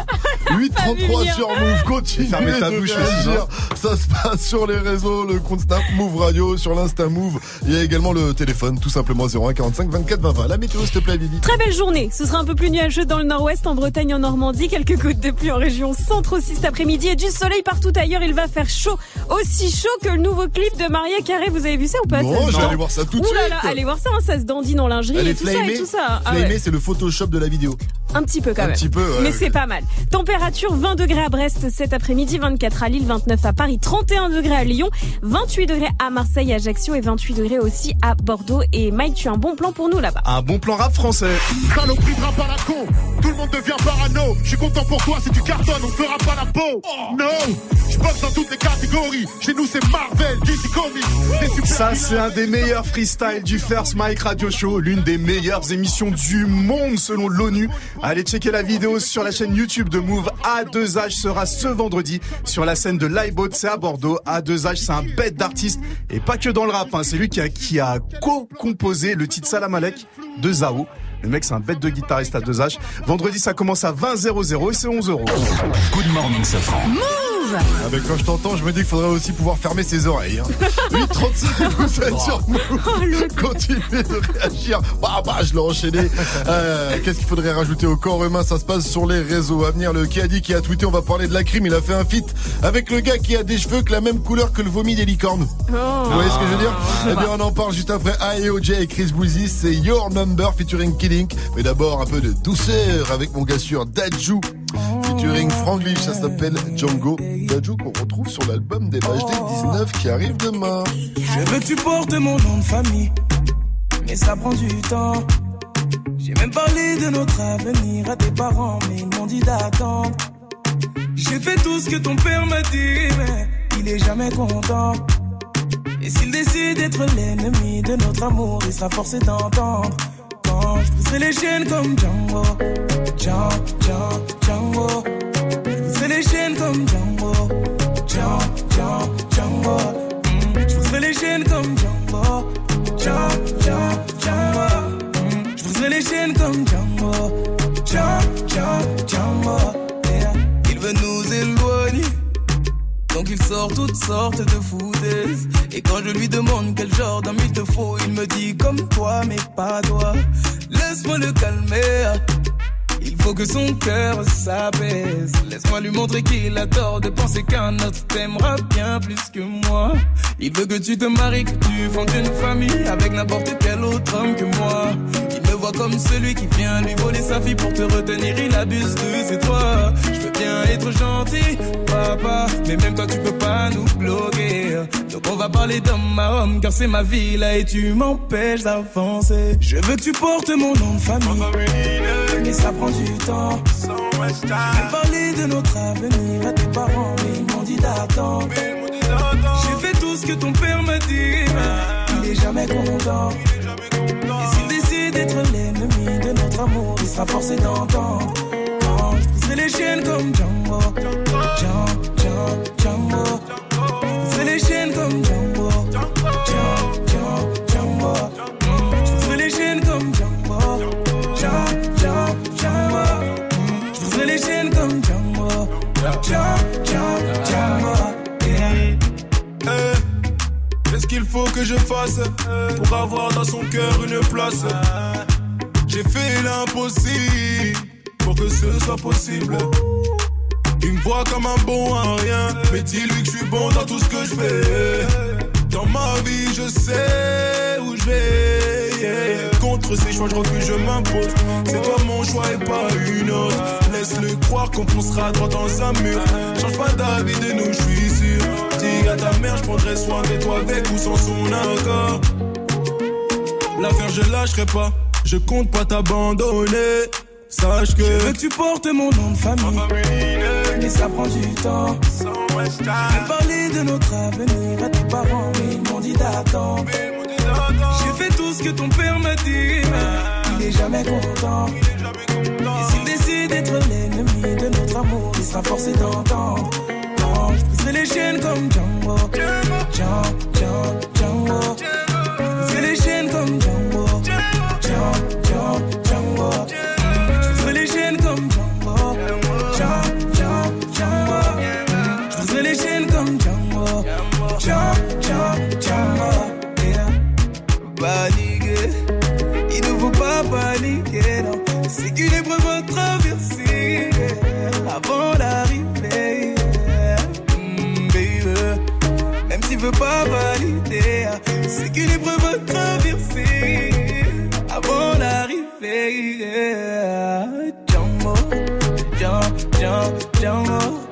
8.33 sur Move, continue Fermez ta de bouche réagir. Ça se passe sur les réseaux, le compte Snap Move Radio, sur l'Insta Move. Il y a également le téléphone, tout simplement 01 45 24 20 20. La météo s'il te plaît Vivi. Très belle journée. Ce sera un peu plus nuageux dans le nord-ouest, en Bretagne, en Normandie. Quelques gouttes de pluie en région centre aussi cet après-midi et du soleil partout ailleurs. Il va faire chaud. Aussi chaud que le nouveau clip de Maria Carré. Vous avez vu ça ou pas Non, aller voir ça tout de Ouh là suite. là, allez voir ça. hein, ça se dandine en lingerie et tout ça et tout ça. Ah ouais. c'est le Photoshop de la vidéo. Un petit peu quand Un même. petit peu, ouais, Mais c'est pas mal. Température 20 degrés à Brest cet après-midi, 24 à Lille, 29 à Paris, 31 degrés à Lyon, 28 degrés à Marseille, Ajaccio et 28 degrés aussi à Bordeaux. Et Mike, tu as un bon plan pour nous là-bas. Un bon plan rap français. Saloperie de rap à la con, tout le monde devient parano. Je suis content pour toi si tu cartonnes, on fera pas la peau. Non, je bosse dans toutes les catégories. Chez nous c'est Marvel, DC Comics, Ça, c'est un des meilleurs freestyles du First Mike Radio Show, l'une des meilleures émissions du monde selon l'ONU. Allez checker la vidéo sur la chaîne YouTube de Move. A2H sera ce vendredi sur la scène de Live c'est à Bordeaux. A2H, c'est un bête d'artiste et pas que dans le rap. hein. C'est lui qui a, qui a co-composé le titre Salam Alek de Zao. Le mec, c'est un bête de guitariste à 2H. Vendredi, ça commence à 20 00 et c'est 11 euros. Good morning, Safran. Move. Ah ben, quand je t'entends, je me dis qu'il faudrait aussi pouvoir fermer ses oreilles. Hein. 836, vous êtes sur Move. Continuez de réagir. Bah, bah, je l'ai enchaîné. Euh, Qu'est-ce qu'il faudrait rajouter au corps humain? Ça se passe sur les réseaux. À venir, le qui a dit qui a tweeté, on va parler de la crime. Il a fait un feat avec le gars qui a des cheveux que la même couleur que le vomi des licornes. Vous voyez ce que je veux dire? Eh bien, on en parle juste après AEOJ et Chris Boozy. C'est Your Number featuring Killing. Mais d'abord, un peu de douceur avec mon gars sûr Dajou featuring Franglish. Ça s'appelle Django. Dajou qu'on retrouve sur l'album des HD 19 qui arrive demain. Je veux que tu portes mon nom de famille, mais ça prend du temps. J'ai même parlé de notre avenir à tes parents, mais ils m'ont dit d'attendre. J'ai fait tout ce que ton père m'a dit, mais il est jamais content. Et s'il décide d'être l'ennemi de notre amour, il sera forcé d'entendre. Quand je briserai les chaînes comme Django, Django, Django, Django. Je briserai les chaînes comme Django, Django, Django, Django. Mm. Je briserai les chaînes comme Django, Django, Django, Django. Mm. Je briserai les chaînes comme Django, il sort toutes sortes de foutaises. Et quand je lui demande quel genre d'homme il te faut Il me dit comme toi mais pas toi. Laisse-moi le calmer. Il faut que son cœur s'apaise. Laisse-moi lui montrer qu'il a tort de penser qu'un autre t'aimera bien plus que moi. Il veut que tu te maries, que tu fondes une famille Avec n'importe quel autre homme que moi. Il me voit comme celui qui vient lui voler sa fille Pour te retenir, il abuse de ses droits bien être gentil, papa. Mais même toi tu peux pas nous bloquer. Donc on va parler d'homme à homme Car c'est ma vie là et tu m'empêches d'avancer. Je veux que tu portes mon nom de famille. Mais ça prend du temps. J'ai parlé de notre avenir à tes parents Mais ils m'ont dit d'attendre. J'ai fait tout ce que ton père m'a dit mais Il est jamais content. Et s'il décide d'être l'ennemi de notre amour Il sera forcé d'entendre Briserai les chaînes comme Django. Django, Django, Je les chaînes comme Django. Je briserai les chaînes comme Django. Je les chaînes comme Django. Yeah. Eh, Qu'est-ce qu'il faut que je fasse pour avoir dans son cœur une place? J'ai fait l'impossible pour que ce soit possible. Il me voit comme un bon à rien, mais dis-lui que je suis bon dans tout ce que je fais. Dans ma vie, je sais où je vais. Contre ces choix, je refuse, je m'impose. C'est toi mon choix et pas une autre. Laisse-le croire qu'on foncera droit dans un mur. Change pas d'avis de nous, je suis sûr. Dis à ta mère, je prendrai soin de toi avec ou sans son accord. L'affaire, je lâcherai pas. Je compte pas t'abandonner. Sache que. Je veux que tu portes mon nom de famille. Mais ça prend du temps. J'ai parlé de notre avenir à tes parents, mais ils m'ont dit d'attendre. J'ai fait tout ce que ton père m'a dit, mais il est jamais content. Et s'il décide d'être l'ennemi de notre amour, il sera forcé d'entendre. Je briserai les chaînes comme Django. Django, Django, Django. Paniquer, non. C'est qu'une épreuve à traverser avant l'arrivée. yeah. Mm, baby. Même s'il veut pas valider, c'est qu'une épreuve à traverser avant l'arrivée. Django, Django, Django,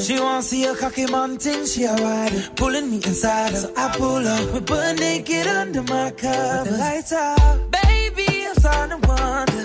She wants see a cocky mountain, she a ride pulling me inside. So I pull up, we butt naked under my cover. The lights out, baby, I'm starting to wonder.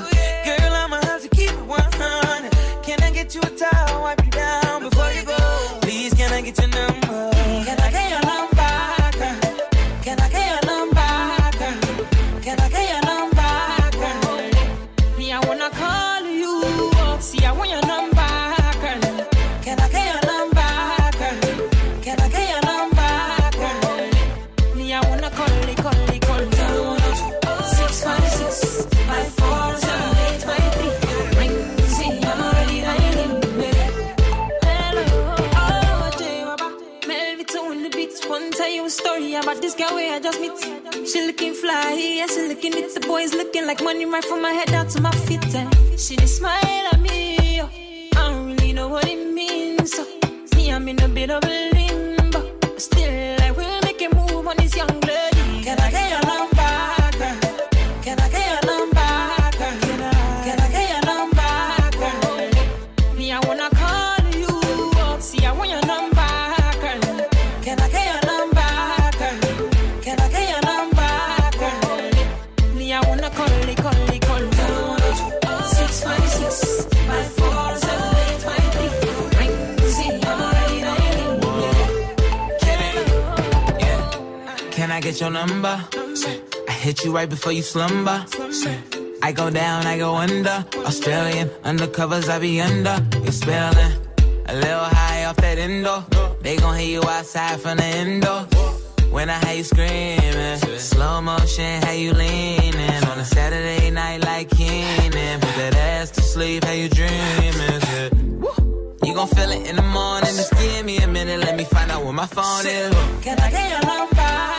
Looking fly, yeah, she looking at the boys looking like money right from my head down to my feet. And she just smile at me. oh. I don't really know what it means. So, see, I'm in a bit of a get your number? I hit you right before you slumber. I go down, I go under. Australian undercovers, I be under. You're spelling a little high off that endo. They gon' hear you outside from the endo. When I hear you screaming, slow motion, how you leaning on a Saturday night like Keenan. Put that ass to sleep, how you dreaming? Yeah. You gon' feel it in the morning. Just give me a minute, let me find out where my phone is. Can I get your number?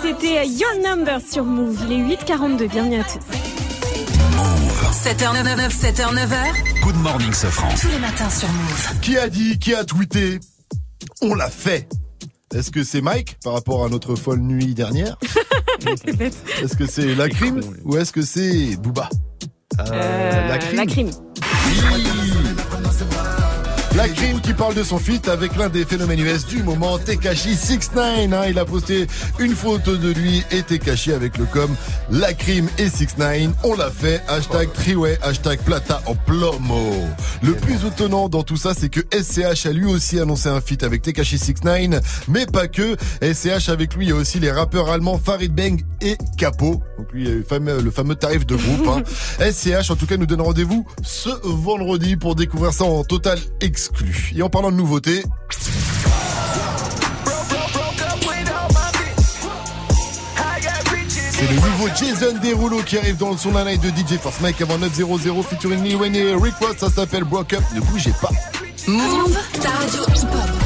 c'était Your Number sur Move. Il est 8h42, bienvenue à tous. 7h99, 7h9h. Good morning, Sofran. Tous les matins sur Move. Qui a dit, qui a tweeté On l'a fait. Est-ce que c'est Mike par rapport à notre folle nuit dernière Est-ce que c'est la crime ou est-ce que c'est Booba? Euh, la crime. la crime. La crime qui parle de son feat avec l'un des phénomènes US du moment, Tekashi 69. Hein, il a posté une photo de lui et Tekashi avec le com La crime et 69. On l'a fait. Hashtag Triway, hashtag Plata en plomo. Le plus étonnant dans tout ça, c'est que SCH a lui aussi annoncé un feat avec Tekashi 69, mais pas que. SCH avec lui, il y a aussi les rappeurs allemands Farid Bang et Capo. Donc lui, il y a le fameux, le fameux tarif de groupe. Hein. SCH, en tout cas, nous donne rendez-vous ce vendredi pour découvrir ça en total Et en parlant de nouveautés, c'est le nouveau Jason Derulo qui arrive dans le son d'un night de DJ Force Mike avant 900 featuring Lil Wayne et Rick Ross. Ça s'appelle Broke Up. Ne bougez pas. Move, ta radio.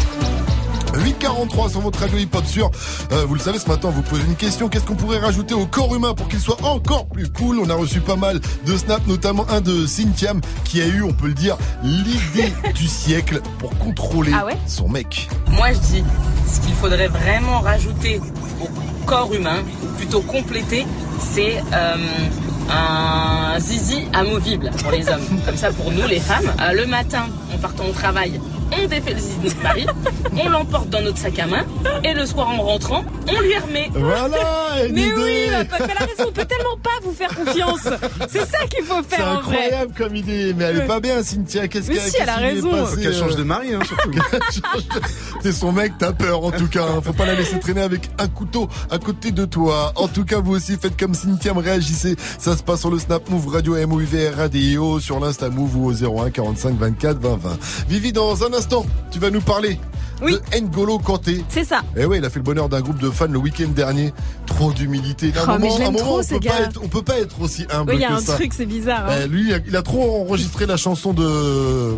843 sur votre radio hip-hop sûr. Euh, vous le savez, ce matin, on vous pose une question. Qu'est-ce qu'on pourrait rajouter au corps humain pour qu'il soit encore plus cool? On a reçu pas mal de snaps, notamment un de Cynthiam qui a eu, on peut le dire, l'idée du siècle pour contrôler Ah ouais? son mec. Moi, je dis, ce qu'il faudrait vraiment rajouter au corps humain, plutôt compléter, c'est euh, un zizi amovible pour les hommes. Comme ça, pour nous, les femmes, euh, le matin, en partant au travail, on défait le mari, on l'emporte dans notre sac à main, et le soir, en rentrant, on lui remet. Voilà une Mais idée. oui, la pote, elle a raison, on peut tellement pas vous faire confiance. C'est ça qu'il faut C'est faire en vrai. incroyable comme idée, mais elle est pas bien, Cynthia. Qu'est-ce Mais qu'elle si, elle a qu'est-ce qui lui est raison. Qu'elle change euh, de mari, hein, surtout. T'es son mec, t'as peur en tout cas. hein. Faut pas la laisser traîner avec un couteau à côté de toi. En tout cas, vous aussi faites comme Cynthia, me réagissez. Ça se passe sur le Snap Move Radio M O U V R A D I O sur l'Insta Move ou au 01 45 24 20 20. Vivi dans un instant, tu vas nous parler de N'Golo Kanté. C'est ça. Et oui, il a fait le bonheur d'un groupe de fans le week-end dernier. Trop d'humilité. Oh, on, peut pas être, peut pas être aussi humble. Oui, il y a un truc, c'est bizarre. Hein. Eh, lui, il a, trop enregistré la chanson de, euh,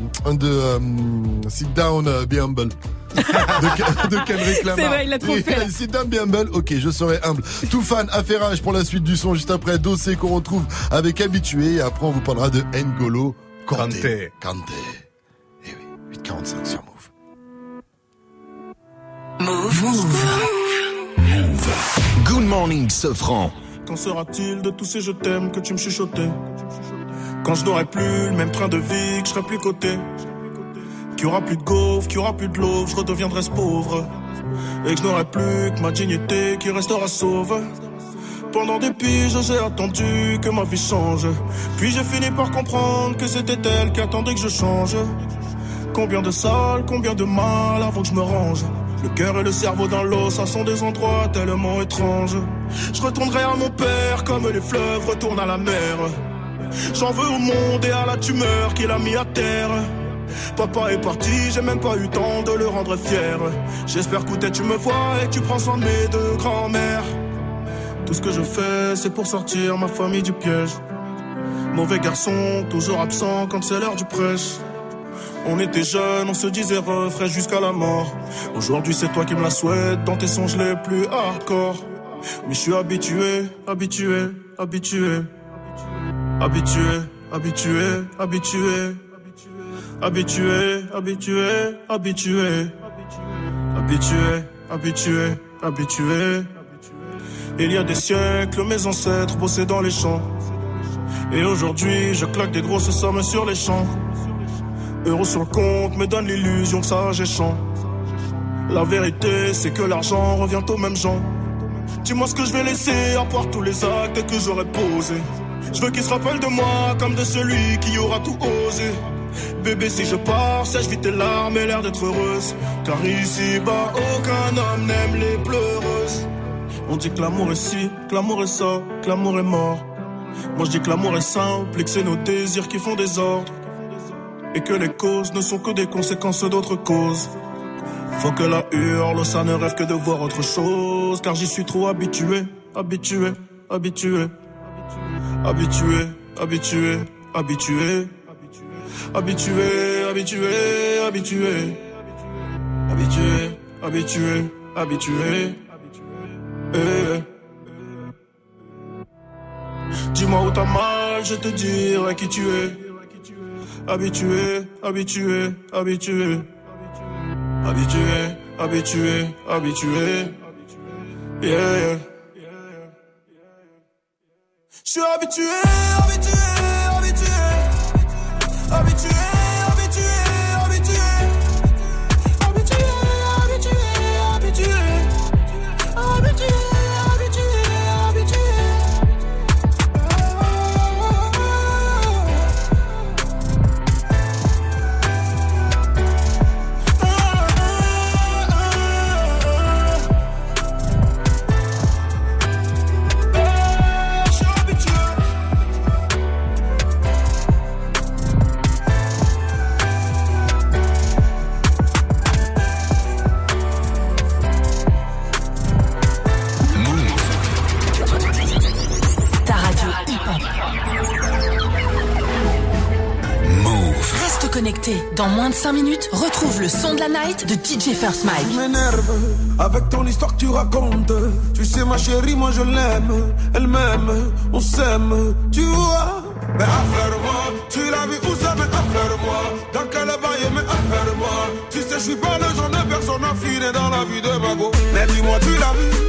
Sit Down, euh, Be Humble. de, de Kendrick C'est vrai, il l'a trop fait. Sit down, be humble. Ok, je serai humble. Tout fan, affairage pour la suite du son juste après. Dossé qu'on retrouve avec Habitué. Et après, on vous parlera de N'Golo Kanté. Kanté. 45, sur Move. Move. Move. Move. Good morning, Sofran. Qu'en sera-t-il de tous ces je t'aime que tu me chuchotais? Quand je n'aurai plus le même train de vie, que je serai plus coté. Qu'il y aura plus de gaufres, qu'il y aura plus de l'eau, je redeviendrai ce pauvre. Et que je n'aurai plus que ma dignité qui restera sauve. Pendant des piges, j'ai attendu que ma vie change. Puis j'ai fini par comprendre que c'était elle qui attendait que je change. Combien de salles, combien de mal avant que je me range. Le cœur et le cerveau dans l'eau, ça sont des endroits tellement étranges. Je retournerai à mon père comme les fleuves retournent à la mer. J'en veux au monde et à la tumeur qu'il a mis à terre. Papa est parti, j'ai même pas eu temps de le rendre fier. J'espère que tu me vois et tu prends soin de mes deux grands-mères. Tout ce que je fais, c'est pour sortir ma famille du piège. Mauvais garçon, toujours absent quand c'est l'heure du prêche. On était jeunes, on se disait refrain jusqu'à la mort. Aujourd'hui, c'est toi qui me la souhaites dans tes songes les plus hardcore. Mais je suis habitué, habitué, habitué. Habitué, habitué, habitué. Habitué, habitué, habitué. Habitué, habitué, habitué. Il y a des siècles, mes ancêtres bossaient dans les champs. Et aujourd'hui, je claque des grosses sommes sur les champs. Euros sur le compte me donne l'illusion que ça j'échange. La vérité, c'est que l'argent revient aux mêmes gens. Dis-moi ce que je vais laisser à part tous les actes que j'aurais posés. Je veux qu'ils se rappellent de moi comme de celui qui aura tout osé. Bébé, si je pars, sèche vite tes larmes et l'air d'être heureuse. Car ici-bas, aucun homme n'aime les pleureuses. On dit que l'amour est ci, que l'amour est ça, que l'amour est mort. Moi je dis que l'amour est simple et que c'est nos désirs qui font des ordres. Et que les causes ne sont que des conséquences d'autres causes. Faut que la hurle, ça ne rêve que de voir autre chose. Car j'y suis trop habitué, habitué, habitué. Habitué, habitué, habitué. Habitué, habitué, habitué. Habitué, habitué, habitué. Eh. Dis-moi où t'as mal, je te dirai qui tu es. Habitué, habitué, habitué. Habitué, habitué, habitué. Yeah. Je suis habitué, habitué, habitué. Habitué, habitué, Dans moins de 5 minutes, retrouve le son de la night de DJ First Tu Mike. m'énerves avec ton histoire que tu racontes. Tu sais, ma chérie, moi je l'aime. Elle m'aime, on s'aime, tu vois. Mais affaire-moi, tu l'as vu où ça, mais affaire-moi. Dans quel bail, mais affaire-moi. Tu sais, je suis pas le genre de personne affinée dans la vie de ma go. Mais dis-moi, tu l'as vu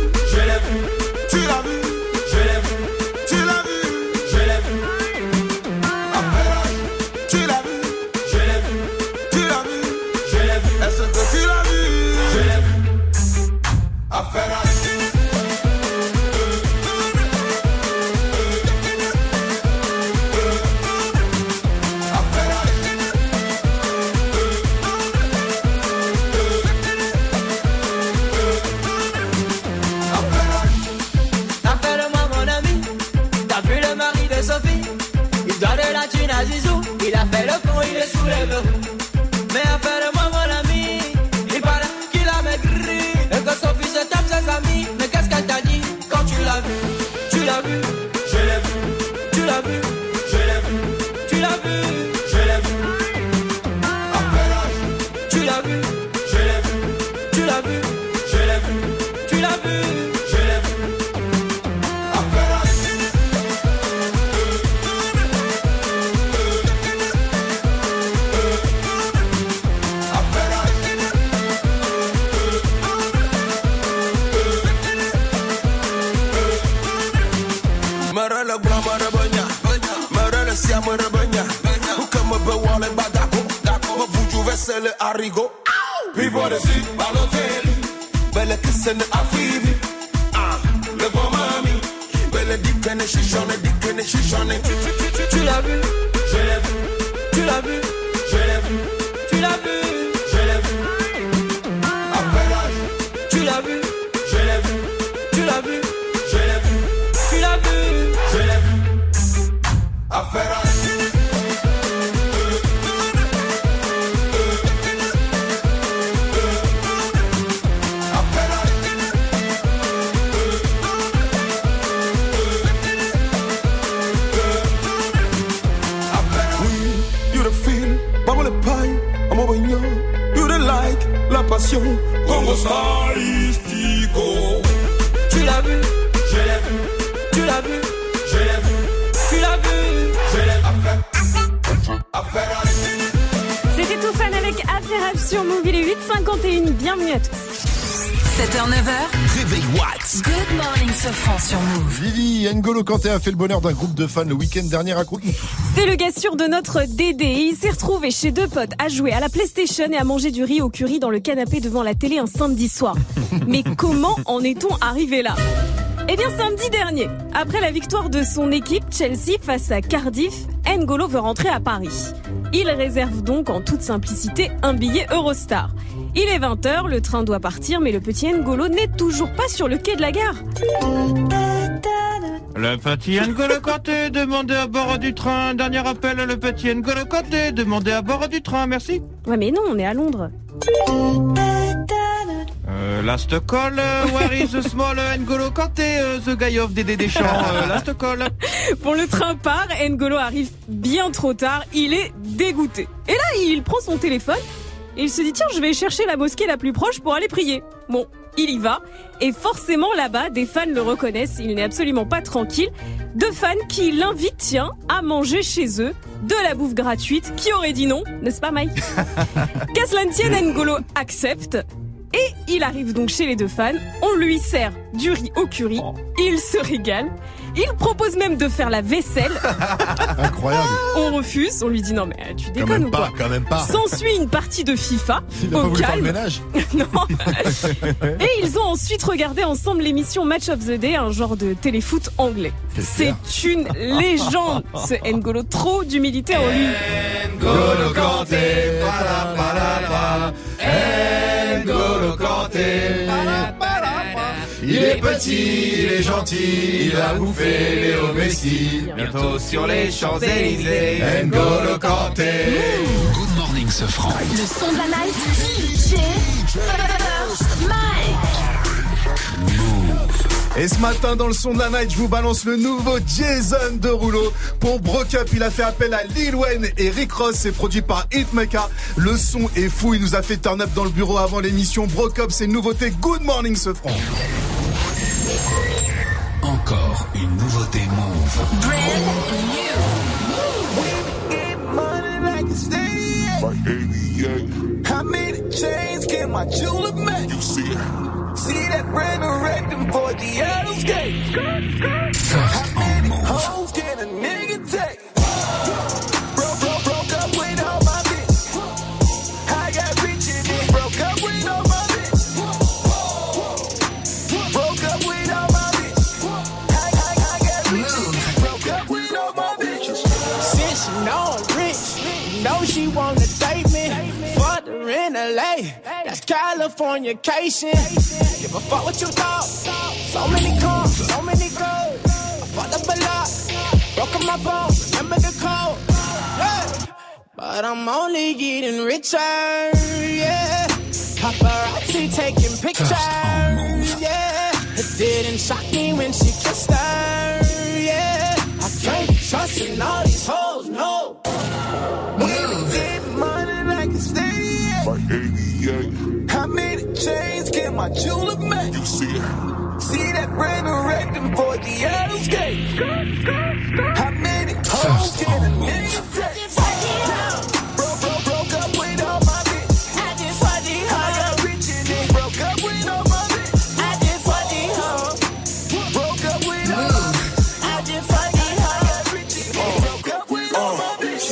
D'un groupe de fans le week-end dernier à Croûte. C'est le gars sûr de notre Dédé. Il s'est retrouvé chez deux potes à jouer à la PlayStation et à manger du riz au curry dans le canapé devant la télé un samedi soir. Mais comment en est-on arrivé là? Eh bien, samedi dernier, après la victoire de son équipe Chelsea face à Cardiff, N'Golo veut rentrer à Paris. Il réserve donc en toute simplicité un billet Eurostar. Il est 20h, le train doit partir, mais le petit N'Golo n'est toujours pas sur le quai de la gare. Le petit N'Golo Kanté, demandez à bord du train. Dernier appel, le petit N'Golo Kanté, demandez à bord du train, merci. Ouais, mais non, on est à Londres. Euh, last call, euh, where is the small N'Golo Kanté, euh, the guy of Dédé Deschamps, last call. Bon, le train part, N'Golo arrive bien trop tard, il est dégoûté. Et là, il prend son téléphone et il se dit tiens, je vais chercher la mosquée la plus proche pour aller prier. Bon, il y va et forcément là-bas, des fans le reconnaissent, il n'est absolument pas tranquille. Deux fans qui l'invitent, tiens, à manger chez eux de la bouffe gratuite. Qui aurait dit non, n'est-ce pas Mike Qu'à cela ne tienne, N'Golo accepte. Et il arrive donc chez les deux fans, on lui sert du riz au curry, il se régale, il propose même de faire la vaisselle. Incroyable. On refuse, on lui dit non mais tu Quand déconnes même ou pas, quoi quand même pas. S'ensuit une partie de FIFA Il a au pas voulu faire calme. le ménage. non. Et ils ont ensuite regardé ensemble l'émission Match of the Day, un genre de téléfoot anglais. C'est une légende, ce N'Golo, trop d'humilité en lui. N'Golo Kanté, Il est petit, il est gentil, il a bouffé Léo Messi. Bientôt sur les Champs-Élysées. N'Golo Kanté. Good morning, Sofran. Le son de la night. DJ First Mike. Et ce matin, dans le son de la night, je vous balance le nouveau Jason de Rouleau. Pour Broke Up, il a fait appel à Lil Wayne et Rick Ross. C'est produit par Hitmaker. Le son est fou. Il nous a fait turn up dans le bureau avant l'émission. Broke Up, c'est une nouveauté. Good morning, ce franc. Encore une nouveauté Move. Money like a stadium. How many chains can my jeweler make? You see it. See that brand new rectum for the Adams gate. How many hoes can a nigga take? She wanna date me. Fuck her in LA, that's Californication. Give a fuck what you thought. So many cars, so many girls. I fucked up a lot, broke up my phone, remember the. Yeah. But I'm only getting richer, yeah. Paparazzi taking pictures, yeah. It didn't shock me when she kissed her, yeah. I can't trust in all these hoes, no. We get money like a stadium. How many chains can my jeweler make? You see it. See that brand new rectum for the Adams gate. How many hoes can a nigga take?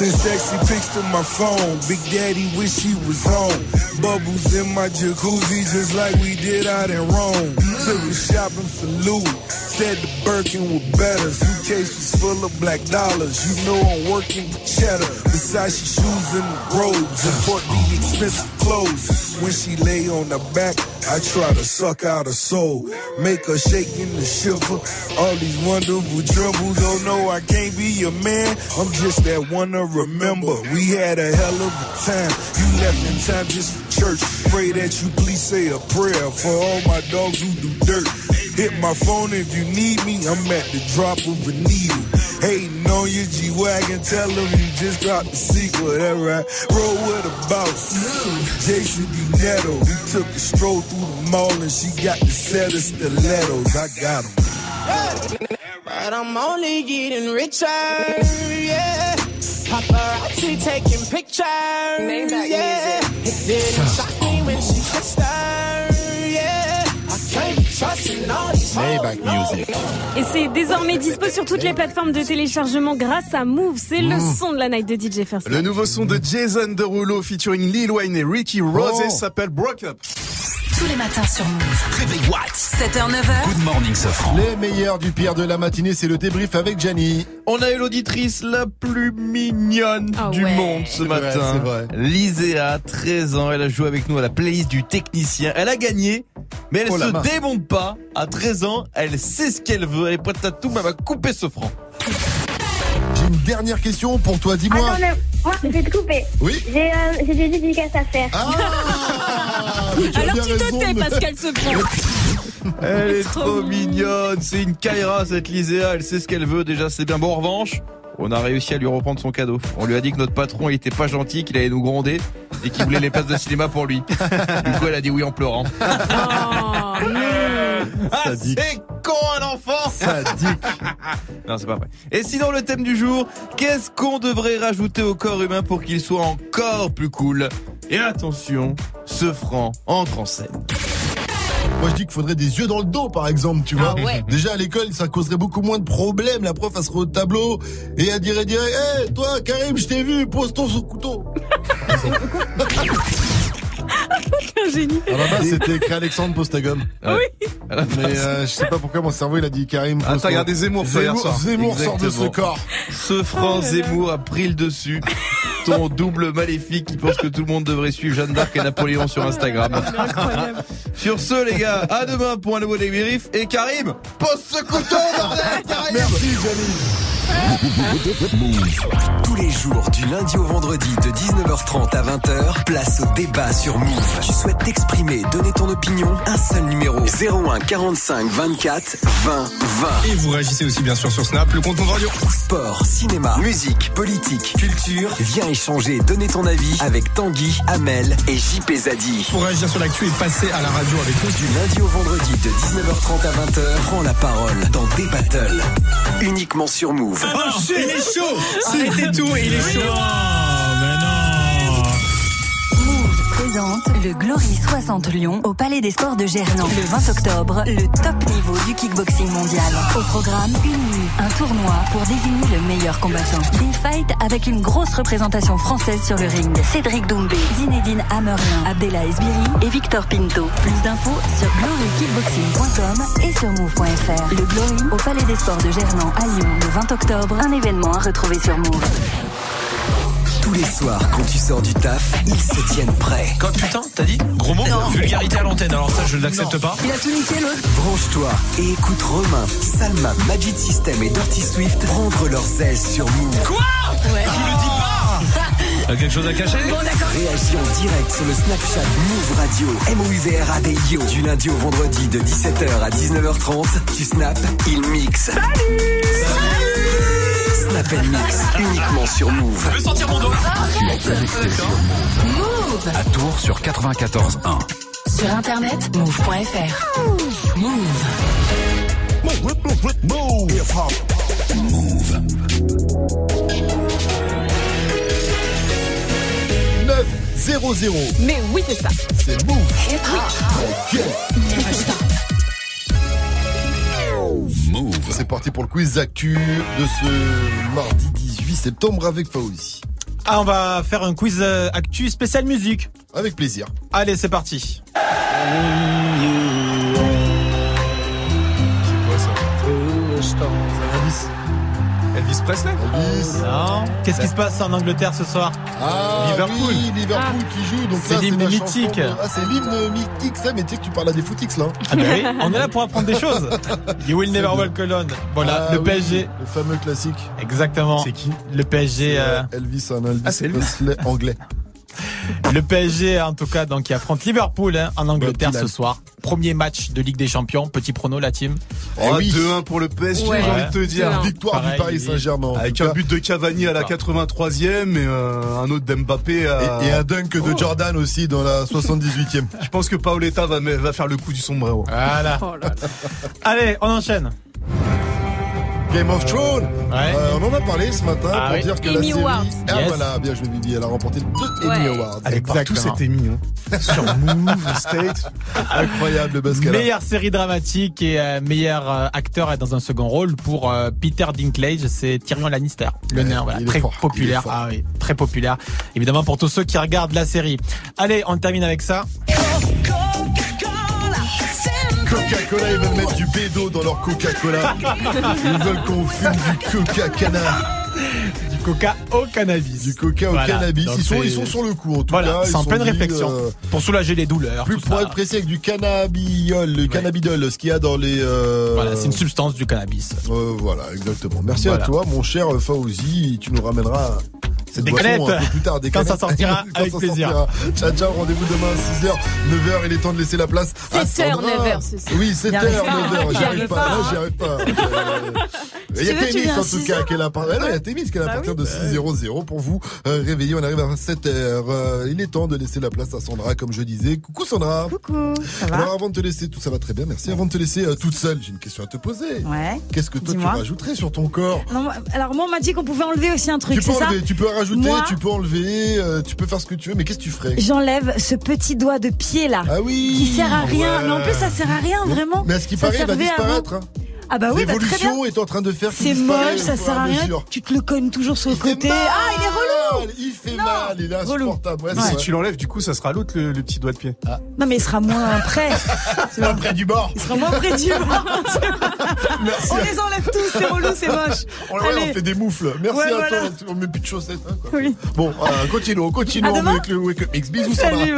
C'est sexy pics to my phone. Big Daddy wish he was home. Bubbles in my jacuzzi just like we did out in Rome. Took her shopping for Louis. Said the Birkin was better. Suitcase was full of black dollars. You know I'm working with cheddar. Versace shoes and robes. Import the expensive clothes. When she lay on the back, I try to suck out her soul. Make her shake in the shiver. All these wonderful troubles. Oh no, I can't be your man. I'm just that one to remember. We had a hell of a time. You left in time just for church. Pray that you please say a prayer for all my dogs who do dirt. Hit my phone if you need me. I'm at the drop of a needle. Hating on your G-Wagon. Tell them you just dropped the sequel. That right. Roll with a boss. Jason D. Netto. We took a stroll through the mall and she got the set of stilettos. I got them. But I'm only getting richer, yeah. Paparazzi taking pictures, yeah. It didn't shock me when she kissed her, yeah. I Music. Et c'est désormais dispo sur toutes les plateformes de téléchargement grâce à Move. C'est le Mmh. son de la night de DJ First. Le nouveau son de Jason Derulo featuring Lil Wayne et Ricky Rose Oh. s'appelle Broke Up. Tous les matins sur Move. Réveil What 7h, 9h. Good morning, Sofran. Les meilleurs du pire de la matinée, c'est le débrief avec Gianni. On a eu l'auditrice la plus mignonne Ah du ouais. monde ce matin. c'est vrai. Liséa, 13 ans, elle a joué avec nous à la playlist du technicien. Elle a gagné, mais elle Oh, se démonte pas. À 13 ans, elle sait ce qu'elle veut. Elle est prête à tout, mais elle va couper ce franc. Une dernière question pour toi, dis-moi. Attends, mais moi, je vais te couper. Oui J'ai euh, j'ai des dédicaces à faire. Ah mais tu as Alors bien tu te tais mais- parce qu'elle se prend. Elle est Trop trop mignon. mignonne. C'est une Kaira, cette Liséa. Elle sait ce qu'elle veut. Déjà, c'est bien. Bon, en revanche, on a réussi à lui reprendre son cadeau. On lui a dit que notre patron, il était pas gentil, qu'il allait nous gronder et qu'il voulait les places de cinéma pour lui. Du coup, elle a dit oui en pleurant. Oh, non. Ah, c'est con un enfant Sadique. Non, c'est pas vrai. Et sinon, le thème du jour, qu'est-ce qu'on devrait rajouter au corps humain pour qu'il soit encore plus cool? Et attention, ce franc entre en scène. Moi je dis qu'il faudrait des yeux dans le dos par exemple, tu vois. Ah ouais. Déjà à l'école ça causerait beaucoup moins de problèmes. La prof elle serait au tableau et elle dirait direct Hé toi Karim je t'ai vu, pose ton sous couteau. Un génie. À la base c'était écrit Alexandre Postagum. Oui. Mais euh, je sais pas pourquoi mon cerveau il a dit Karim. Ah, t'as regardé Zemmour, Zemmour, soir. Zemmour sort de ce corps. Ce franc Oh. Zemmour a pris le dessus. Ton double maléfique qui pense que tout le monde devrait suivre Jeanne d'Arc et Napoléon sur Instagram. Sur ce, les gars, à demain pour un nouveau débrief. Et Karim, pose ce couteau, bordel, Karim Merci Gianni. Tous les jours, du lundi au vendredi, de 19h30 à 20h, place au débat sur Move. Tu souhaites t'exprimer, donner ton opinion Un seul numéro 01 45 24 20 20. Et vous réagissez aussi bien sûr sur Snap, le compte Move Radio. Sport, cinéma, musique, politique, culture. Viens échanger, donner ton avis avec Tanguy, Amel et JP Zadi. Pour réagir sur l'actu et passer à la radio avec nous. Du lundi au vendredi, de 19h30 à 20h, prends la parole dans des battles. Uniquement sur Move. Oh, il est chaud. Arrêtez tout, il est chaud. Move le Glory 60 Lyon au Palais des Sports de Gerland. Le 20 octobre, le top niveau du kickboxing mondial. Au programme, une nuit, un tournoi pour désigner le meilleur combattant. Des fights avec une grosse représentation française sur le ring. Cédric Doumbé, Zinedine Hammerlin, Abdella Esbiri et Victor Pinto. Plus d'infos sur glorykickboxing.com et sur move.fr. Le Glory au Palais des Sports de Gerland à Lyon le 20 octobre. Un événement à retrouver sur Move. Tous les soirs, quand tu sors du taf, ils se tiennent prêts. Quand putain, t'as dit Gros mot Vulgarité à l'antenne, alors ça je l'accepte pas. Il a tout niqué l'autre. Branche-toi et écoute Romain, Salma, Magic System et Dirty Swift prendre leurs ailes sur Move. Quoi Ouais. Tu le dis pas T'as quelque chose à cacher Réagis en direct sur le Snapchat Move Radio, M-O-U-V-R-A-D-I-O, du lundi au vendredi de 17h à 19h30. Tu snaps, il mixe. Salut Snap and Mix, uniquement sur Move. Je veux sentir mon doigt Tu es connecté sur Move. Move À Tours sur 94.1. Sur internet, move.fr. Move. Move. 9-0-0. Mais oui, c'est ça. C'est Move. Ok. Move. C'est parti pour le quiz actu de ce mardi 18 septembre avec Fauzi. Ah, on va faire un quiz euh, actu spécial musique. Avec plaisir. Allez, c'est parti. Elvis Presley Elvis. Non. Qu'est-ce qui se passe en Angleterre ce soir Ah, Liverpool. oui, Liverpool qui joue. Donc C'est l'hymne mythique. chanson de- Ah, c'est l'hymne mythique, ça. Mais tu sais que tu parles à des footix là. Ah ben oui, on est là pour apprendre des choses. You will never walk alone. Voilà, Ah le oui, PSG. Le fameux classique. Exactement. C'est qui Le PSG. euh, Elvis, un Elvis Ah, c'est Elvis. Presley anglais. Le PSG, en tout cas, donc, qui affronte Liverpool hein, en Angleterre ce soir. Premier match de Ligue des Champions. Petit prono, la team. Eh Oh, oui. 2-1 pour le PSG, Ouais. j'ai envie de te dire. 2-1. Victoire Pareil, du Paris. Saint-Germain. Avec un but de Cavani à la 83e et euh, un autre d'Mbappé à... Et, et un dunk de Oh. Jordan aussi dans la 78e. Je pense que Paoletta va, faire le coup du sombrero. Voilà. Oh là là. Allez, on enchaîne. Game of Thrones. Ouais. Euh, on en a parlé ce matin Ah pour oui. dire que Emmy la série. Awards. Ah Yes. voilà, bien joué Vivi, elle a remporté deux Ouais. Emmy Awards. Elle est partout Exactement. cette émis. Hein. Sur Move, State. Incroyable le a. Meilleure série dramatique et euh, meilleur euh, acteur est dans un second rôle pour euh, Peter Dinklage, c'est Tyrion Lannister. Le Ouais, nain, voilà, très fort, populaire. Ah oui, très populaire. Évidemment pour tous ceux qui regardent la série. Allez, on termine avec ça. Coca-Cola, ils veulent mettre du bédo dans leur Coca-Cola. Ils veulent qu'on fume du Coca-Cana. Du coca au cannabis. Du Coca au Voilà, cannabis. Ils sont, ils sont sur le coup en tout Voilà, cas. c'est en pleine réflexion. euh, Pour soulager les douleurs. plus pour ça. être précis avec du cannabiol, le cannabidol, ce qu'il y a dans les. euh, Voilà, c'est une substance du cannabis. euh, voilà, exactement. Merci Voilà. à toi, mon cher Fauzi. Tu nous ramèneras cette Des boisson canettes. un peu plus tard. Des Quand ça sortira, Quand avec ça plaisir. sortira. Ciao, ciao. Rendez-vous demain à 6h, 9h. Il est temps de laisser la place à 7h, Sandra. 9h, c'est ça. Oui, 7h, J'y arrive pas, 9h. J'y arrive pas. pas, Là, hein. j'y arrive pas. Euh, Il y a Témis en tout 6 cas qui est là. Ah non, Il y a Témis qui est là à Bah partir de 6h00 pour vous euh, réveiller. On arrive à 7h. Euh, Il est temps de laisser la place à Sandra, comme je disais. Coucou Sandra. Coucou, ça va Alors avant de te laisser, tout ça va très bien, merci. Avant de te laisser toute seule, j'ai une question à te poser. Ouais. Qu'est-ce que toi tu rajouterais sur ton corps? Alors moi on m'a dit qu'on pouvait enlever aussi un truc, Tu peux enlever, tu peux rajouter, Moi- tu peux enlever, euh, tu peux faire ce que tu veux, mais qu'est-ce que tu ferais J'enlève ce petit doigt de pied là. Ah oui Qui sert à rien. Ouais. Mais en plus ça sert à rien vraiment. Mais à ce qui Ça paraît, il va avant. Ah bah oui, bah. L'évolution est en train de faire C'est moche, ça sert à rien. mesure. Tu te le cognes toujours sur le côté. mal, Ah, il est relou. Il fait mal, il est insupportable. Ouais, si tu l'enlèves, du coup, ça sera l'autre, le, le petit doigt de pied. Non mais il sera moins près. C'est pas près du bord. Il sera moins près du bord. Merci. On les enlève tous, c'est relou, c'est moche. On, ouais, Allez. on fait des moufles. Merci Ouais, à voilà. toi. On met plus de chaussettes. hein, quoi. Oui. Bon, euh, continuons, continuons avec le Wake Up Mix. Bisous, Salut.